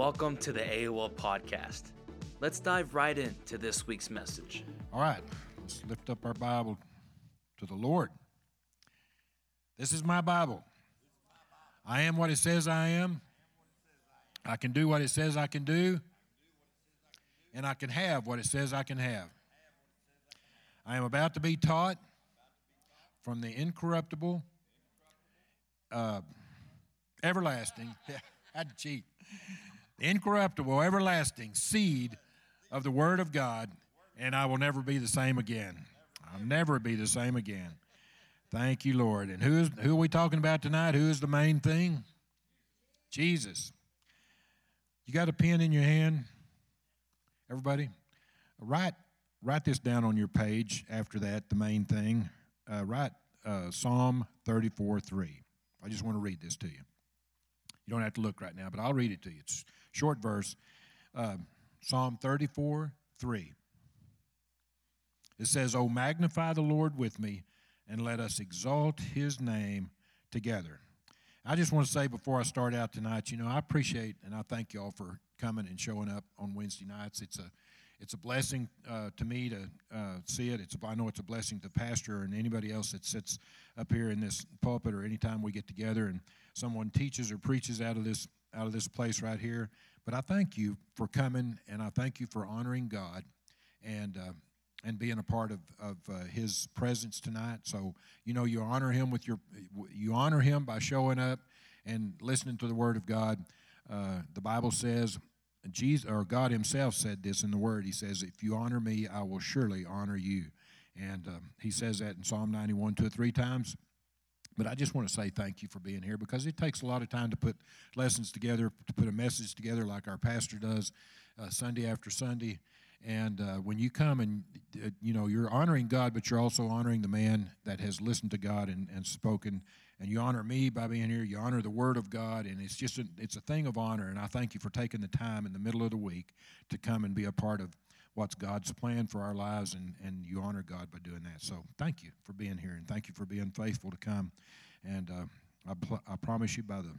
Welcome to the AOL podcast. Let's dive right into this week's message. All right, let's lift up our Bible to the Lord. This is my Bible. I am what it says I am. I can do what it says I can do. And I can have what it says I can have. I am about to be taught from the incorruptible, uh, everlasting, I'd cheat, the incorruptible, everlasting seed of the Word of God, and I will never be the same again. I'll never be the same again. Thank you, Lord. And who is who are we talking about tonight? Who is the main thing? Jesus. You got a pen in your hand? Everybody? Write write this down on your page after that, the main thing. Uh, write uh, Psalm 34 3. I just want to read this to you. You don't have to look right now, but I'll read it to you. It's short verse. Uh, Psalm 34 3. It says, Oh, magnify the Lord with me, and let us exalt his name together. I just want to say before I start out tonight, you know, I appreciate and I thank you all for coming and showing up on Wednesday nights. It's a it's a blessing uh, to me to uh, see it. It's I know it's a blessing to the pastor and anybody else that sits up here in this pulpit or anytime we get together and someone teaches or preaches out of this out of this place right here. But I thank you for coming and I thank you for honoring God and. Uh, and being a part of, of uh, his presence tonight. So, you know, you honor him with your, you honor him by showing up and listening to the word of God. Uh, the Bible says, Jesus, or God himself said this in the word. He says, if you honor me, I will surely honor you. And um, he says that in Psalm 91 two or three times. But I just want to say thank you for being here because it takes a lot of time to put lessons together, to put a message together like our pastor does uh, Sunday after Sunday. And uh, when you come and, uh, you know, you're honoring God, but you're also honoring the man that has listened to God and, and spoken. And you honor me by being here. You honor the Word of God. And it's just a, it's a thing of honor. And I thank you for taking the time in the middle of the week to come and be a part of what's God's plan for our lives. And, and you honor God by doing that. So thank you for being here. And thank you for being faithful to come. And uh, I, pl- I promise you by the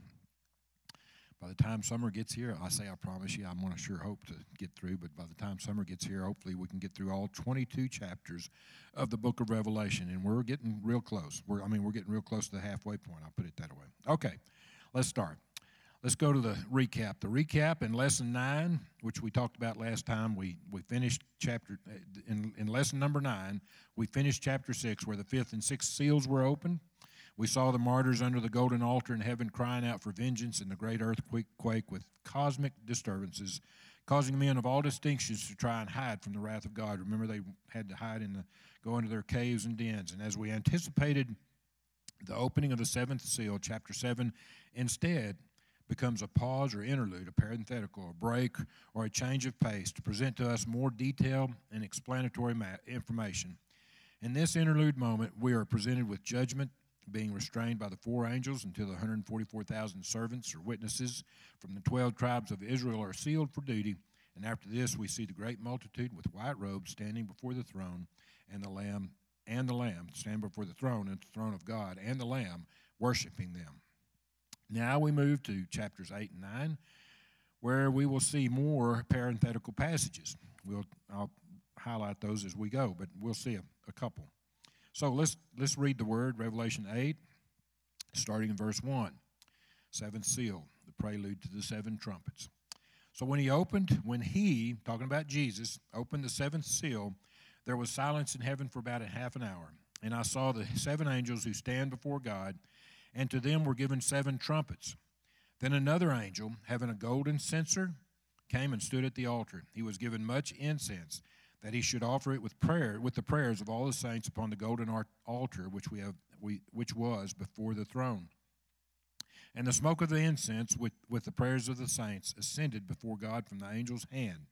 by the time summer gets here, I say I promise you, I'm going to sure hope to get through, but by the time summer gets here, hopefully we can get through all 22 chapters of the book of Revelation. And we're getting real close. We're, I mean, we're getting real close to the halfway point. I'll put it that way. Okay, let's start. Let's go to the recap. The recap in lesson nine, which we talked about last time, we, we finished chapter, in, in lesson number nine, we finished chapter six, where the fifth and sixth seals were opened. We saw the martyrs under the golden altar in heaven crying out for vengeance in the great earthquake quake with cosmic disturbances, causing men of all distinctions to try and hide from the wrath of God. Remember, they had to hide in the, go into their caves and dens. And as we anticipated the opening of the seventh seal, chapter 7, instead becomes a pause or interlude, a parenthetical, a break, or a change of pace to present to us more detailed and explanatory information. In this interlude moment, we are presented with judgment being restrained by the four angels until the 144,000 servants or witnesses from the 12 tribes of Israel are sealed for duty. And after this, we see the great multitude with white robes standing before the throne, and the Lamb and the Lamb stand before the throne and the throne of God and the Lamb, worshiping them. Now we move to chapters 8 and 9, where we will see more parenthetical passages. We'll, I'll highlight those as we go, but we'll see a, a couple. So let's, let's read the word, Revelation 8, starting in verse 1. Seventh seal, the prelude to the seven trumpets. So when he opened, when he, talking about Jesus, opened the seventh seal, there was silence in heaven for about a half an hour. And I saw the seven angels who stand before God, and to them were given seven trumpets. Then another angel, having a golden censer, came and stood at the altar. He was given much incense that he should offer it with prayer with the prayers of all the saints upon the golden altar which we have we, which was before the throne and the smoke of the incense with, with the prayers of the saints ascended before god from the angel's hand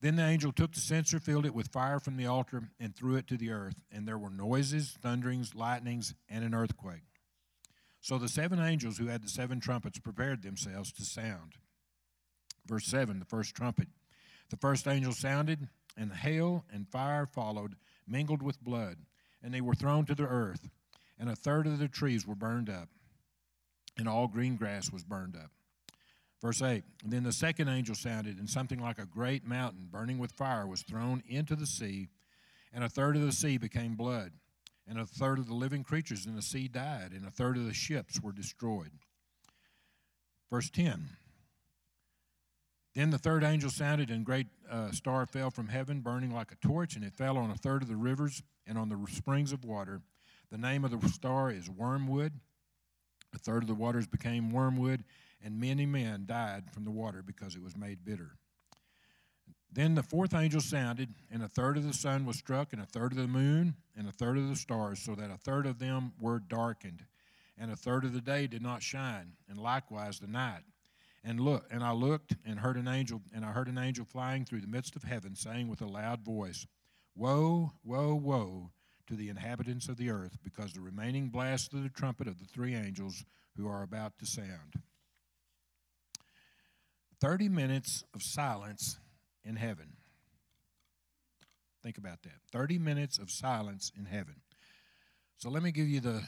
then the angel took the censer filled it with fire from the altar and threw it to the earth and there were noises thunderings lightnings and an earthquake so the seven angels who had the seven trumpets prepared themselves to sound verse 7 the first trumpet the first angel sounded, and hail and fire followed, mingled with blood, and they were thrown to the earth. And a third of the trees were burned up, and all green grass was burned up. Verse 8 Then the second angel sounded, and something like a great mountain burning with fire was thrown into the sea, and a third of the sea became blood, and a third of the living creatures in the sea died, and a third of the ships were destroyed. Verse 10 Then the third angel sounded, and a great uh, star fell from heaven, burning like a torch, and it fell on a third of the rivers and on the springs of water. The name of the star is Wormwood. A third of the waters became wormwood, and many men died from the water because it was made bitter. Then the fourth angel sounded, and a third of the sun was struck, and a third of the moon, and a third of the stars, so that a third of them were darkened, and a third of the day did not shine, and likewise the night. And look, and I looked and heard an angel, and I heard an angel flying through the midst of heaven, saying with a loud voice, Woe, woe, woe to the inhabitants of the earth, because the remaining blast of the trumpet of the three angels who are about to sound. 30 minutes of silence in heaven. Think about that. 30 minutes of silence in heaven. So let me give you the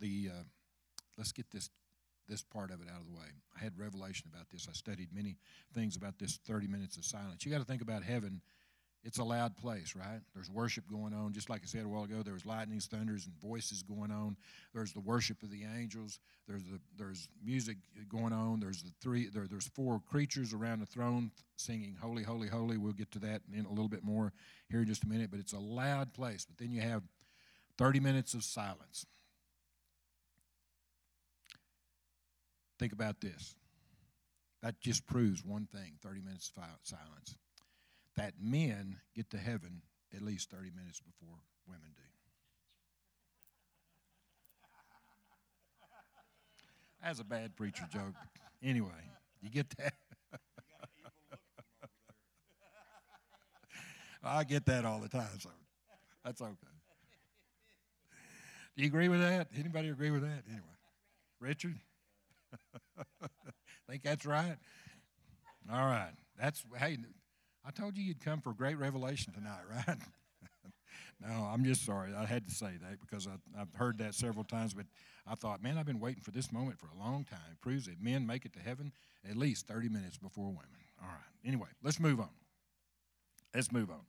the uh, let's get this this part of it out of the way. I had revelation about this. I studied many things about this 30 minutes of silence. You got to think about heaven it's a loud place, right? There's worship going on. Just like I said a while ago, there was lightnings, thunders, and voices going on. There's the worship of the angels. There's the there's music going on. There's the three there, there's four creatures around the throne singing holy, holy, holy. We'll get to that in a little bit more here in just a minute. But it's a loud place. But then you have 30 minutes of silence. Think about this. That just proves one thing 30 minutes of silence that men get to heaven at least 30 minutes before women do. That's a bad preacher joke. Anyway, you get that? I get that all the time, so that's okay. Do you agree with that? Anybody agree with that? Anyway, Richard? Think that's right? All right. That's, hey, I told you you'd come for a great revelation tonight, right? no, I'm just sorry. I had to say that because I, have heard that several times, but I thought, man, I've been waiting for this moment for a long time. It proves that men make it to heaven at least 30 minutes before women. All right. Anyway, let's move on. Let's move on.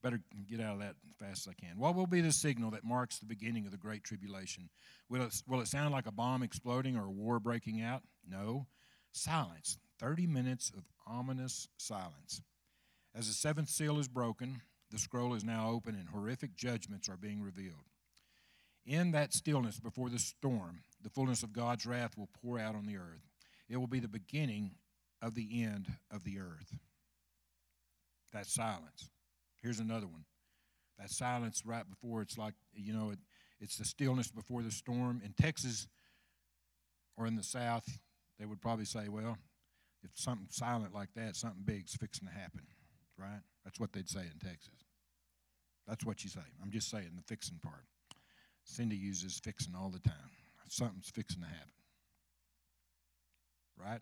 Better get out of that as fast as I can. What will be the signal that marks the beginning of the Great Tribulation? Will it, will it sound like a bomb exploding or a war breaking out? No. Silence. 30 minutes of ominous silence. As the seventh seal is broken, the scroll is now open and horrific judgments are being revealed. In that stillness before the storm, the fullness of God's wrath will pour out on the earth. It will be the beginning of the end of the earth. That silence. Here's another one. That silence right before it's like, you know, it, it's the stillness before the storm. In Texas or in the South, they would probably say, well, if something silent like that, something big's fixing to happen right? That's what they'd say in Texas. That's what you say. I'm just saying the fixing part. Cindy uses fixing all the time. Something's fixing to happen. Right?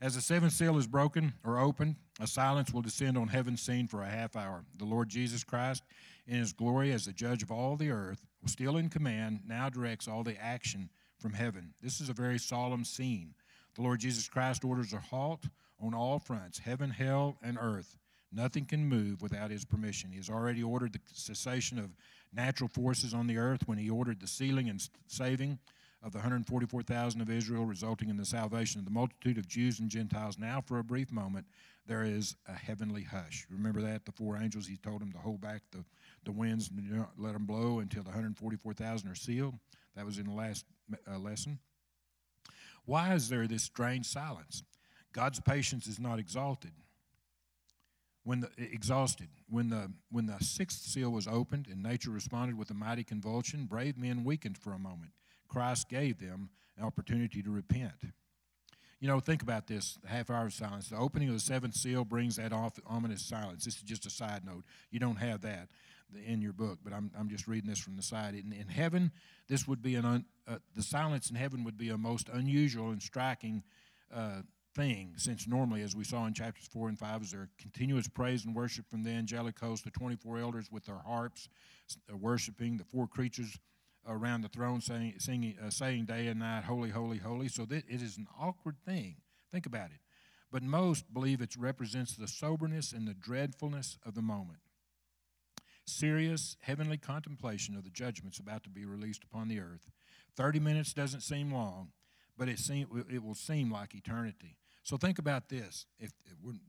As the seventh seal is broken or opened, a silence will descend on heaven's scene for a half hour. The Lord Jesus Christ, in his glory as the judge of all the earth, still in command, now directs all the action from heaven. This is a very solemn scene. The Lord Jesus Christ orders a halt on all fronts heaven, hell, and earth. Nothing can move without his permission. He has already ordered the cessation of natural forces on the earth when he ordered the sealing and saving of the 144,000 of Israel, resulting in the salvation of the multitude of Jews and Gentiles. Now, for a brief moment, there is a heavenly hush. Remember that? The four angels, he told them to hold back the, the winds and let them blow until the 144,000 are sealed. That was in the last uh, lesson. Why is there this strange silence? God's patience is not exalted. When the, exhausted. When the, when the sixth seal was opened and nature responded with a mighty convulsion, brave men weakened for a moment. Christ gave them an opportunity to repent. You know, think about this half hour of silence. The opening of the seventh seal brings that off, ominous silence. This is just a side note. You don't have that in your book, but I'm, I'm just reading this from the side. In, in heaven, this would be an un, uh, the silence in heaven would be a most unusual and striking uh, thing, since normally, as we saw in chapters 4 and 5, is there continuous praise and worship from the angelic host, the 24 elders with their harps, uh, worshiping, the four creatures around the throne saying, singing, uh, saying day and night, Holy, holy, holy. So that it is an awkward thing. Think about it. But most believe it represents the soberness and the dreadfulness of the moment. Serious heavenly contemplation of the judgments about to be released upon the earth. 30 minutes doesn't seem long, but it, seem, it will seem like eternity. So think about this. If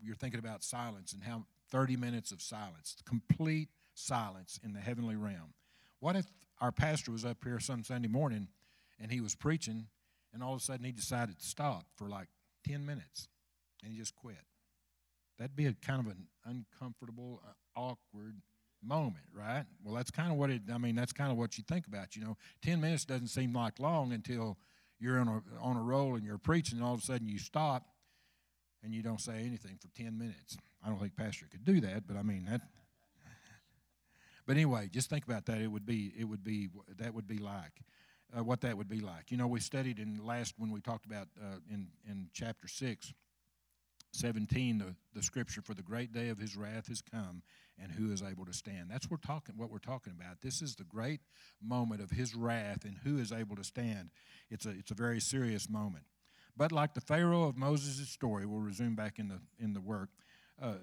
you're thinking about silence and how 30 minutes of silence, complete silence in the heavenly realm. What if our pastor was up here some Sunday morning and he was preaching and all of a sudden he decided to stop for like 10 minutes and he just quit? That'd be a kind of an uncomfortable, uh, awkward moment, right? Well, that's kind of what it, I mean, that's kind of what you think about. You know, 10 minutes doesn't seem like long until you're on a, on a roll and you're preaching and all of a sudden you stop and you don't say anything for 10 minutes. I don't think pastor could do that, but I mean that but anyway, just think about that. It would be it would be that would be like uh, what that would be like. You know, we studied in last when we talked about uh, in in chapter 6 17 the, the scripture for the great day of his wrath has come and who is able to stand that's what we're talking what we're talking about this is the great moment of his wrath and who is able to stand it's a it's a very serious moment but like the Pharaoh of Moses' story, we'll resume back in the, in the work, uh,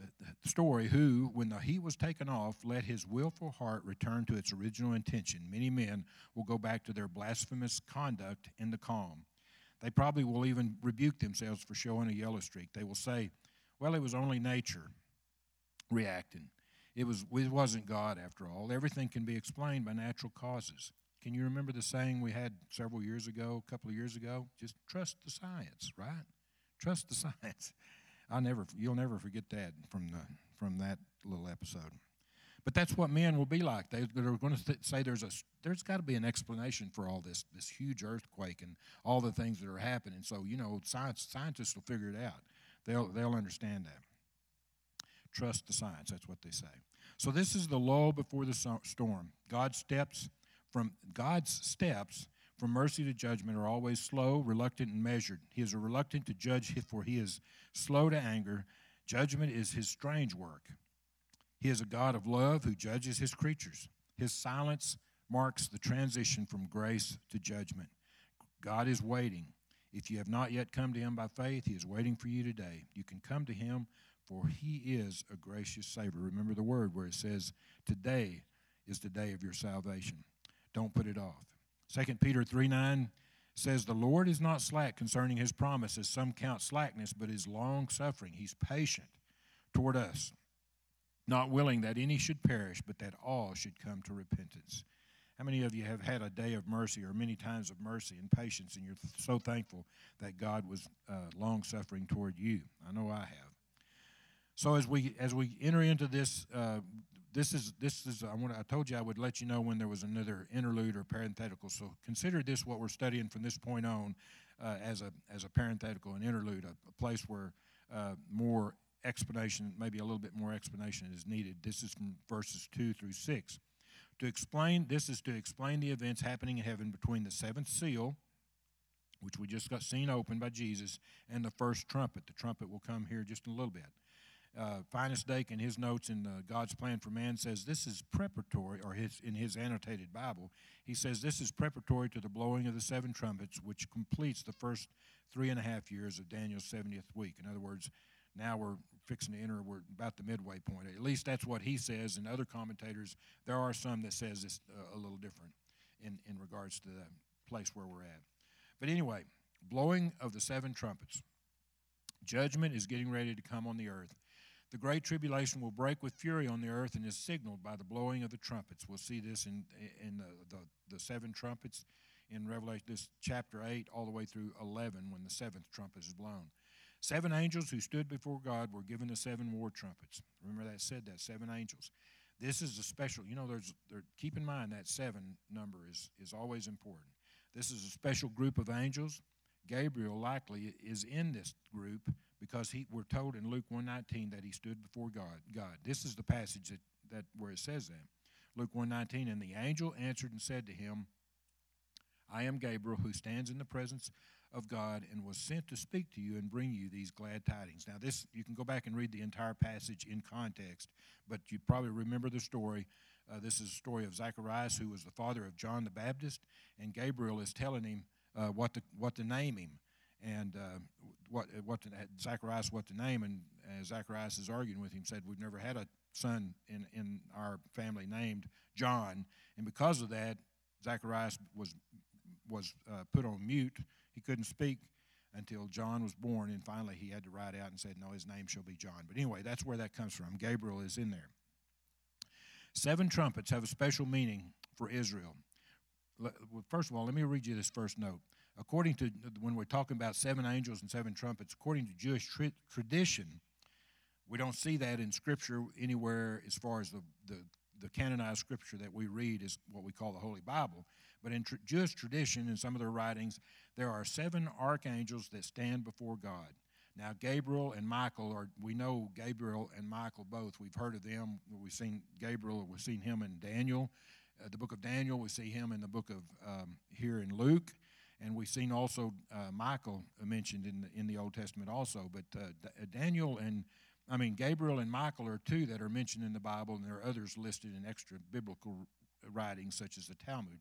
story, who, when the heat was taken off, let his willful heart return to its original intention. Many men will go back to their blasphemous conduct in the calm. They probably will even rebuke themselves for showing a yellow streak. They will say, well, it was only nature reacting. It, was, it wasn't God, after all. Everything can be explained by natural causes. Can you remember the saying we had several years ago, a couple of years ago? Just trust the science, right? Trust the science. I never, you'll never forget that from the from that little episode. But that's what men will be like. They, are going to say there's a there's got to be an explanation for all this this huge earthquake and all the things that are happening. So you know, science scientists will figure it out. They'll they'll understand that. Trust the science. That's what they say. So this is the lull before the storm. God steps from God's steps from mercy to judgment are always slow, reluctant, and measured. He is reluctant to judge, for he is slow to anger. Judgment is his strange work. He is a God of love who judges his creatures. His silence marks the transition from grace to judgment. God is waiting. If you have not yet come to him by faith, he is waiting for you today. You can come to him, for he is a gracious Savior. Remember the word where it says, Today is the day of your salvation. Don't put it off. 2 Peter 3 9 says, The Lord is not slack concerning his promises. Some count slackness, but is long suffering. He's patient toward us, not willing that any should perish, but that all should come to repentance. How many of you have had a day of mercy or many times of mercy and patience, and you're so thankful that God was uh, long suffering toward you? I know I have. So as we as we enter into this uh, this is this is I want I told you I would let you know when there was another interlude or parenthetical. So consider this what we're studying from this point on uh, as a as a parenthetical and interlude, a, a place where uh, more explanation, maybe a little bit more explanation is needed. This is from verses two through six. To explain this is to explain the events happening in heaven between the seventh seal, which we just got seen opened by Jesus, and the first trumpet. The trumpet will come here just in a little bit uh, Finis Dake in his notes in uh, God's Plan for Man says this is preparatory, or his, in his annotated Bible, he says this is preparatory to the blowing of the seven trumpets, which completes the first three and a half years of Daniel's 70th week. In other words, now we're fixing to enter, we're about the midway point. At least that's what he says, and other commentators, there are some that says it's uh, a little different in, in regards to the place where we're at. But anyway, blowing of the seven trumpets. Judgment is getting ready to come on the earth. The great tribulation will break with fury on the earth and is signaled by the blowing of the trumpets. We'll see this in, in the, the, the seven trumpets in Revelation, this chapter 8, all the way through 11, when the seventh trumpet is blown. Seven angels who stood before God were given the seven war trumpets. Remember that said that, seven angels. This is a special, you know, there's, there, keep in mind that seven number is, is always important. This is a special group of angels. Gabriel likely is in this group because he, we're told in Luke 119 that he stood before God. God. This is the passage that, that where it says that. Luke 119, and the angel answered and said to him, I am Gabriel, who stands in the presence of God and was sent to speak to you and bring you these glad tidings. Now, this you can go back and read the entire passage in context, but you probably remember the story. Uh, this is a story of Zacharias, who was the father of John the Baptist, and Gabriel is telling him uh, what to what to name him, and uh, what what Zacharias what to name, and Zacharias is arguing with him, said we've never had a son in in our family named John, and because of that, Zacharias was was uh, put on mute. He couldn't speak until John was born, and finally he had to write out and said, "No, his name shall be John." But anyway, that's where that comes from. Gabriel is in there. Seven trumpets have a special meaning for Israel. First of all, let me read you this first note. According to when we're talking about seven angels and seven trumpets, according to Jewish tra- tradition, we don't see that in Scripture anywhere as far as the, the, the canonized Scripture that we read is what we call the Holy Bible. But in tr- Jewish tradition, in some of their writings, there are seven archangels that stand before God. Now, Gabriel and Michael are, we know Gabriel and Michael both. We've heard of them. We've seen Gabriel, we've seen him in Daniel, uh, the book of Daniel. We see him in the book of um, here in Luke. And we've seen also uh, Michael mentioned in the, in the Old Testament also. But uh, Daniel and, I mean, Gabriel and Michael are two that are mentioned in the Bible, and there are others listed in extra biblical writings, such as the Talmud.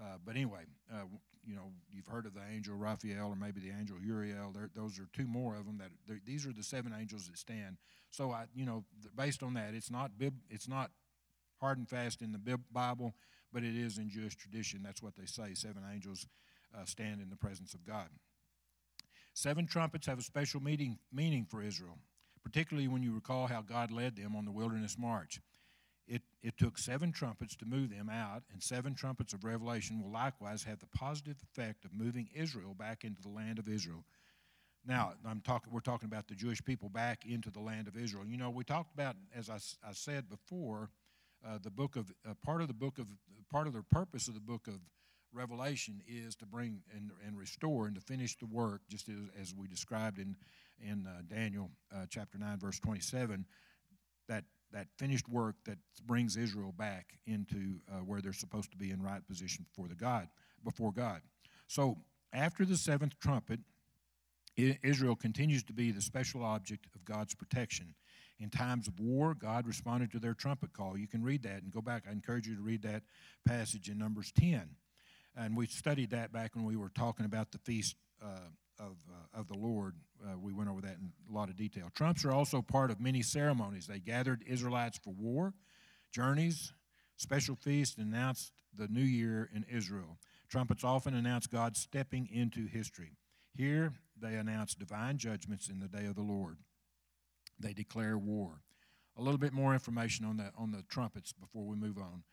Uh, but anyway, uh, you know, you've heard of the angel Raphael or maybe the angel Uriel. Those are two more of them. That these are the seven angels that stand. So I, you know, based on that, it's not bib, it's not hard and fast in the Bible, but it is in Jewish tradition. That's what they say. Seven angels uh, stand in the presence of God. Seven trumpets have a special meaning, meaning for Israel, particularly when you recall how God led them on the wilderness march. It, it took seven trumpets to move them out, and seven trumpets of Revelation will likewise have the positive effect of moving Israel back into the land of Israel. Now, I'm talking, we're talking about the Jewish people back into the land of Israel. You know, we talked about, as I, I said before, uh, the book of, uh, part of the book of, part of the purpose of the book of Revelation is to bring and, and restore and to finish the work, just as, as we described in, in uh, Daniel uh, chapter 9, verse 27, that that finished work that brings Israel back into uh, where they're supposed to be in right position before the God, before God. So after the seventh trumpet, Israel continues to be the special object of God's protection. In times of war, God responded to their trumpet call. You can read that and go back. I encourage you to read that passage in Numbers 10. And we studied that back when we were talking about the feast uh, of, uh, of the Lord. Uh, we went over that in a lot of detail. Trumps are also part of many ceremonies. They gathered Israelites for war, journeys, special feasts, and announced the new year in Israel. Trumpets often announce God stepping into history. Here, they announce divine judgments in the day of the Lord. They declare war. A little bit more information on the, on the trumpets before we move on.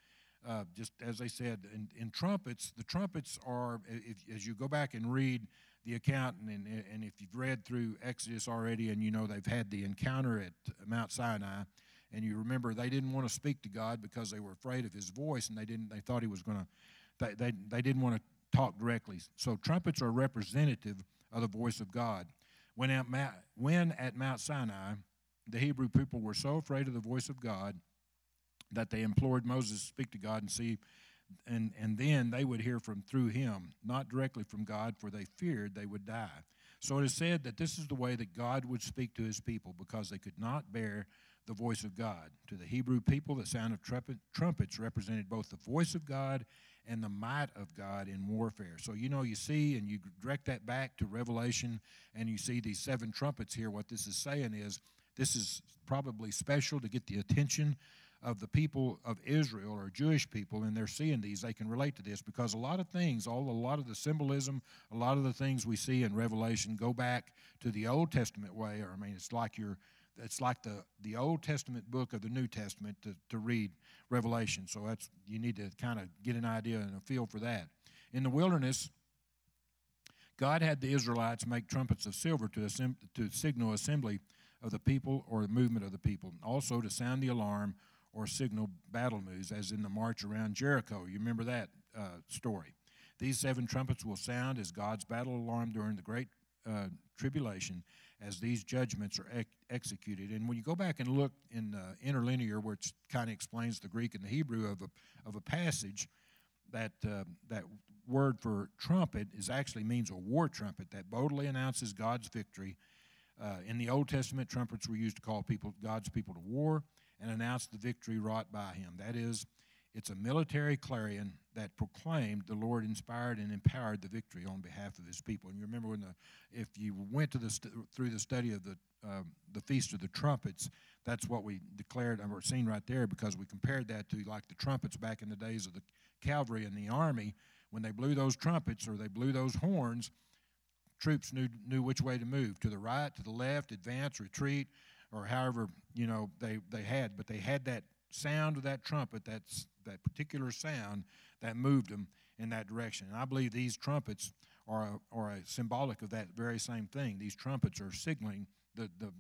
Uh, just as I said, in, in, trumpets, the trumpets are, if, as you go back and read the account, and, and if you've read through Exodus already and you know they've had the encounter at Mount Sinai, and you remember they didn't want to speak to God because they were afraid of his voice and they didn't they thought he was going to they, they, they didn't want to talk directly. So trumpets are representative of the voice of God. When at, when at Mount Sinai, the Hebrew people were so afraid of the voice of God that they implored Moses to speak to God and see and, and then they would hear from through him, not directly from God, for they feared they would die. So it is said that this is the way that God would speak to his people because they could not bear the voice of God. To the Hebrew people, the sound of trumpet, trumpets represented both the voice of God and the might of God in warfare. So, you know, you see, and you direct that back to Revelation, and you see these seven trumpets here. What this is saying is this is probably special to get the attention of the people of Israel or Jewish people, and they're seeing these, they can relate to this because a lot of things, all a lot of the symbolism, a lot of the things we see in Revelation go back to the Old Testament way. Or I mean, it's like you're, it's like the the Old Testament book of the New Testament to, to read Revelation. So that's you need to kind of get an idea and a feel for that. In the wilderness. God had the Israelites make trumpets of silver to, assemb- to signal assembly of the people or the movement of the people, also to sound the alarm or signal battle news, as in the march around Jericho. You remember that uh, story. These seven trumpets will sound as God's battle alarm during the great uh, tribulation as these judgments are ex- executed. And when you go back and look in uh, interlinear, which kind of explains the Greek and the Hebrew of a, of a passage, that, uh, that word for trumpet is actually means a war trumpet that boldly announces God's victory. Uh, in the Old Testament, trumpets were used to call people God's people to war and announce the victory wrought by him. That is, it's a military clarion that proclaimed the Lord inspired and empowered the victory on behalf of his people. And you remember when the, if you went to the st- through the study of the uh, the feast of the trumpets, that's what we declared we're seeing right there because we compared that to like the trumpets back in the days of the cavalry and the army when they blew those trumpets or they blew those horns. Troops knew knew which way to move to the right, to the left, advance, retreat, or however you know they they had. But they had that sound of that trumpet, that that particular sound that moved them in that direction. And I believe these trumpets are a, are a symbolic of that very same thing. These trumpets are signaling the, the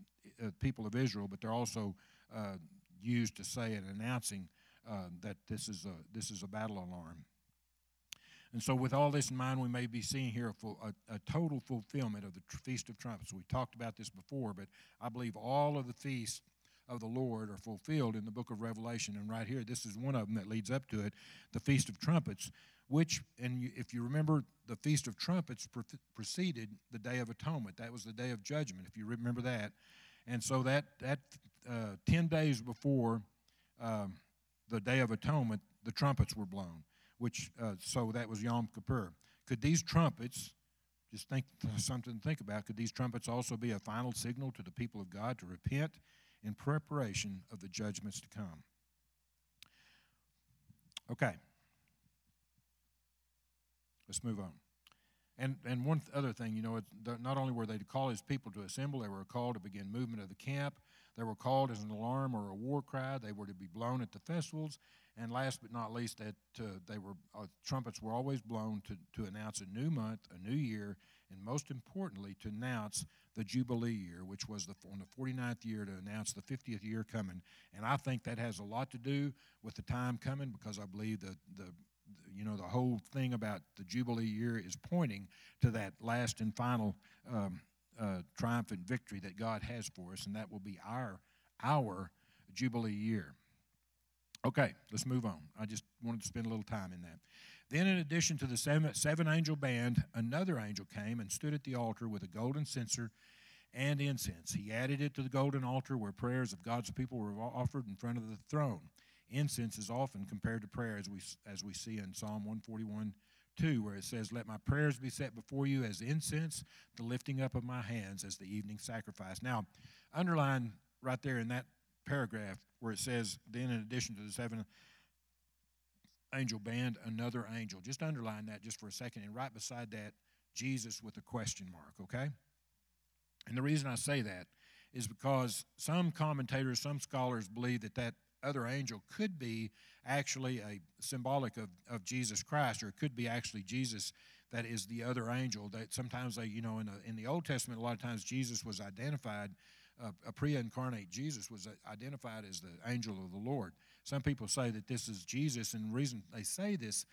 uh, people of Israel, but they're also uh, used to say and announcing uh, that this is a this is a battle alarm. And so, with all this in mind, we may be seeing here a, full, a, a total fulfillment of the Feast of Trumpets. We talked about this before, but I believe all of the feasts of the Lord are fulfilled in the book of Revelation. And right here, this is one of them that leads up to it the Feast of Trumpets, which, and you, if you remember, the Feast of Trumpets pre- preceded the Day of Atonement. That was the Day of Judgment, if you remember that. And so that, that uh, 10 days before um, the Day of Atonement, the trumpets were blown, which, uh, so that was Yom Kippur. Could these trumpets, just think something to think about, could these trumpets also be a final signal to the people of God to repent in preparation of the judgments to come? Okay. Let's move on. And, and one other thing, you know, not only were they to call his people to assemble, they were called to begin movement of the camp. They were called as an alarm or a war cry. They were to be blown at the festivals. And last but not least, that uh, they were uh, trumpets were always blown to, to announce a new month, a new year, and most importantly, to announce the Jubilee year, which was the, on the 49th year to announce the 50th year coming. And I think that has a lot to do with the time coming because I believe that the you know, the whole thing about the Jubilee year is pointing to that last and final um, uh, triumphant victory that God has for us, and that will be our our Jubilee year. Okay, let's move on. I just wanted to spend a little time in that. Then, in addition to the seven, seven angel band, another angel came and stood at the altar with a golden censer and incense. He added it to the golden altar where prayers of God's people were offered in front of the throne. Incense is often compared to prayer, as we, as we see in Psalm 141 2, where it says, Let my prayers be set before you as incense, the lifting up of my hands as the evening sacrifice. Now, underline right there in that paragraph where it says, Then in addition to the seven angel band, another angel. Just underline that just for a second, and right beside that, Jesus with a question mark, okay? And the reason I say that is because some commentators, some scholars believe that that other angel could be actually a symbolic of, of Jesus Christ, or it could be actually Jesus that is the other angel. That sometimes they, you know, in the, in the Old Testament, a lot of times Jesus was identified, uh, a pre-incarnate Jesus was identified as the angel of the Lord. Some people say that this is Jesus, and the reason they say this,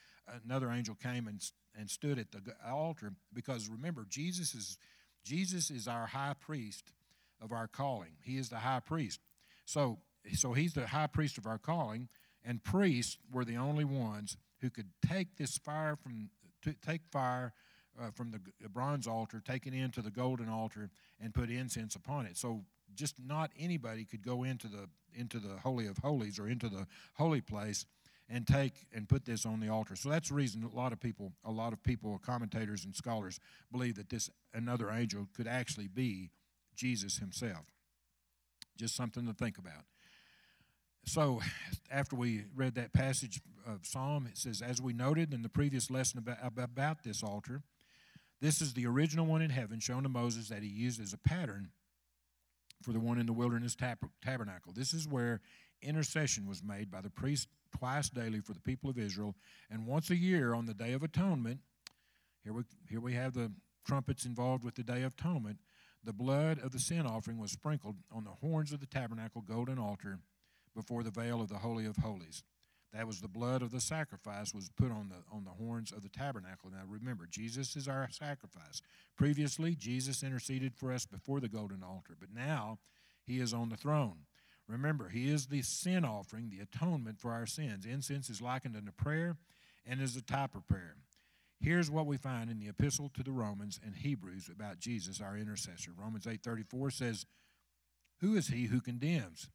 another angel came and and stood at the altar because remember, Jesus is Jesus is our high priest of our calling. He is the high priest. So so he's the high priest of our calling, and priests were the only ones who could take this fire from take fire uh, from the bronze altar, taken into the golden altar, and put incense upon it. So just not anybody could go into the into the holy of holies or into the holy place and take and put this on the altar. So that's the reason a lot of people, a lot of people, commentators and scholars believe that this another angel could actually be Jesus himself. Just something to think about. So, after we read that passage of Psalm, it says, as we noted in the previous lesson about, about this altar, this is the original one in heaven shown to Moses that he used as a pattern for the one in the wilderness tab- tabernacle. This is where intercession was made by the priest twice daily for the people of Israel, and once a year on the Day of Atonement. Here we, here we have the trumpets involved with the Day of Atonement. The blood of the sin offering was sprinkled on the horns of the tabernacle golden altar before the veil of the holy of holies. That was the blood of the sacrifice was put on the on the horns of the tabernacle. Now remember, Jesus is our sacrifice. Previously, Jesus interceded for us before the golden altar, but now he is on the throne. Remember, he is the sin offering, the atonement for our sins. Incense is likened unto prayer and is a type of prayer. Here's what we find in the epistle to the Romans and Hebrews about Jesus, our intercessor. Romans 8:34 says, "Who is he who condemns?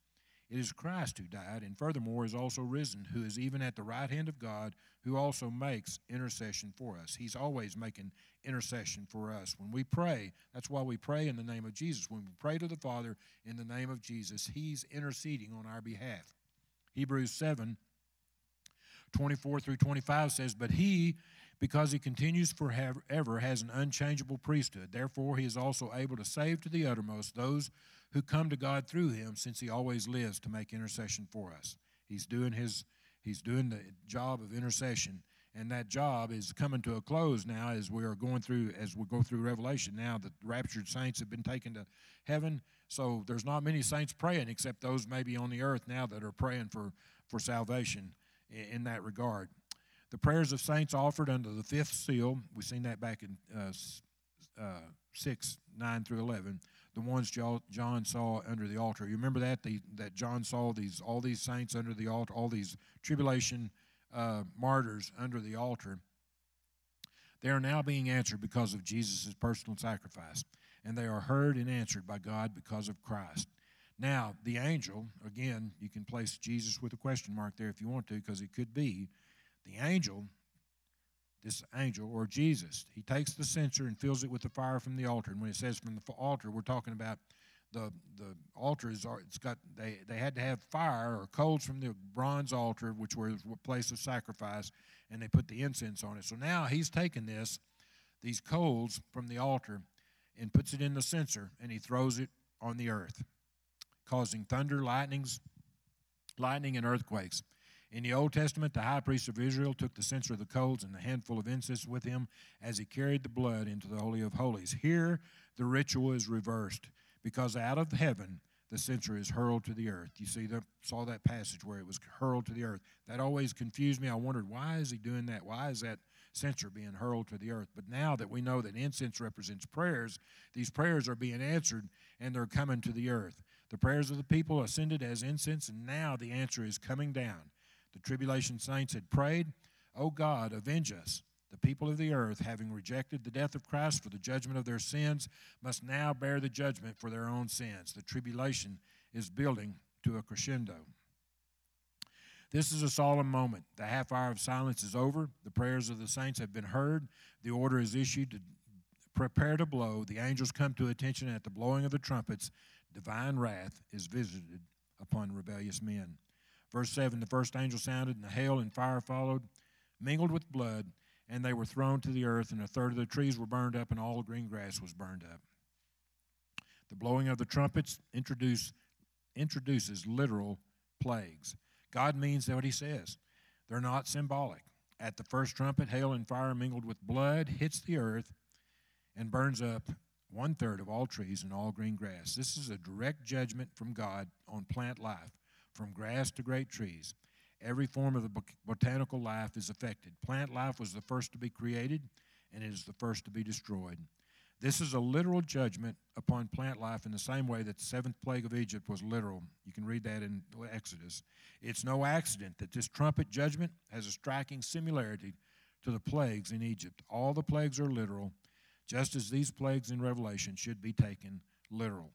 It is Christ who died, and furthermore is also risen, who is even at the right hand of God, who also makes intercession for us. He's always making intercession for us. When we pray, that's why we pray in the name of Jesus. When we pray to the Father in the name of Jesus, He's interceding on our behalf. Hebrews 7 24 through 25 says, But He, because He continues forever, has an unchangeable priesthood. Therefore, He is also able to save to the uttermost those who come to God through Him, since He always lives to make intercession for us. He's doing His He's doing the job of intercession, and that job is coming to a close now as we are going through as we go through Revelation. Now the raptured saints have been taken to heaven, so there's not many saints praying except those maybe on the earth now that are praying for for salvation in, in that regard. The prayers of saints offered under the fifth seal, we've seen that back in uh, uh, 6, 9 through 11, the ones John saw under the altar. You remember that the, that John saw these all these saints under the altar, all these tribulation uh, martyrs under the altar. They are now being answered because of Jesus' personal sacrifice, and they are heard and answered by God because of Christ. Now, the angel, again, you can place Jesus with a question mark there if you want to, because it could be the angel this angel or Jesus. He takes the censer and fills it with the fire from the altar. And when it says from the altar, we're talking about the the altar is uh, it's got they they had to have fire or coals from the bronze altar, which was a place of sacrifice, and they put the incense on it. So now he's taken this these coals from the altar and puts it in the censer and he throws it on the earth, causing thunder, lightnings, lightning and earthquakes. In the Old Testament, the high priest of Israel took the censer of the coals and the handful of incense with him as he carried the blood into the Holy of Holies. Here, the ritual is reversed because out of heaven, the censer is hurled to the earth. You see, the, saw that passage where it was hurled to the earth. That always confused me. I wondered, why is he doing that? Why is that censer being hurled to the earth? But now that we know that incense represents prayers, these prayers are being answered and they're coming to the earth. The prayers of the people ascended as incense, and now the answer is coming down. The tribulation saints had prayed, O God, avenge us. The people of the earth, having rejected the death of Christ for the judgment of their sins, must now bear the judgment for their own sins. The tribulation is building to a crescendo. This is a solemn moment. The half hour of silence is over. The prayers of the saints have been heard. The order is issued to prepare to blow. The angels come to attention at the blowing of the trumpets. Divine wrath is visited upon rebellious men. Verse 7 The first angel sounded, and the hail and fire followed, mingled with blood, and they were thrown to the earth, and a third of the trees were burned up, and all the green grass was burned up. The blowing of the trumpets introduce, introduces literal plagues. God means what he says, they're not symbolic. At the first trumpet, hail and fire mingled with blood hits the earth and burns up one third of all trees and all green grass. This is a direct judgment from God on plant life from grass to great trees. Every form of the botanical life is affected. Plant life was the first to be created, and it is the first to be destroyed. This is a literal judgment upon plant life in the same way that the seventh plague of Egypt was literal. You can read that in Exodus. It's no accident that this trumpet judgment has a striking similarity to the plagues in Egypt. All the plagues are literal, just as these plagues in Revelation should be taken literal.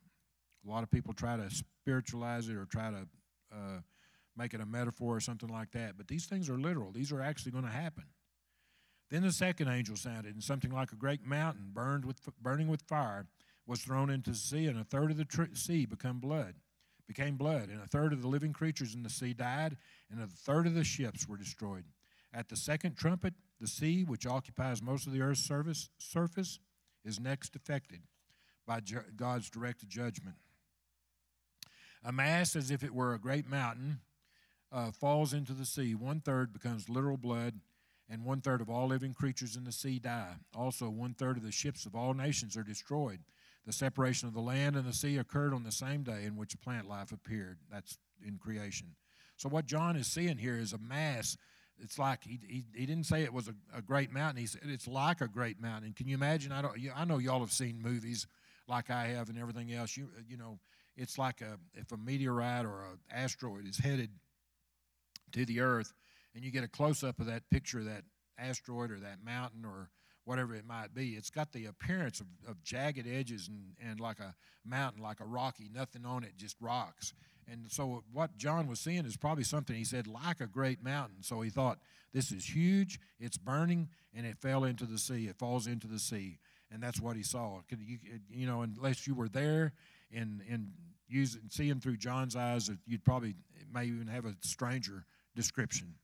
A lot of people try to spiritualize it or try to uh, make it a metaphor or something like that. But these things are literal, these are actually going to happen. Then the second angel sounded, and something like a great mountain burned with, burning with fire was thrown into the sea, and a third of the tr- sea became blood, became blood, and a third of the living creatures in the sea died, and a third of the ships were destroyed. At the second trumpet, the sea, which occupies most of the earth's surface, surface is next affected by God's directed judgment. A mass, as if it were a great mountain, uh, falls into the sea. One third becomes literal blood, and one third of all living creatures in the sea die. Also, one third of the ships of all nations are destroyed. The separation of the land and the sea occurred on the same day in which plant life appeared. That's in creation. So, what John is seeing here is a mass. It's like he, he, he didn't say it was a, a great mountain. He said it's like a great mountain. Can you imagine? I don't. I know y'all have seen movies like I have and everything else. You you know it's like a if a meteorite or an asteroid is headed to the Earth, and you get a close up of that picture of that asteroid or that mountain or whatever it might be. It's got the appearance of, of jagged edges and, and like a mountain, like a rocky, nothing on it, just rocks. And so what John was seeing is probably something he said like a great mountain. So he thought, this is huge, it's burning, and it fell into the sea. It falls into the sea. And that's what he saw. You, you know, unless you were there and, and using, seeing through John's eyes, you'd probably may even have a stranger description.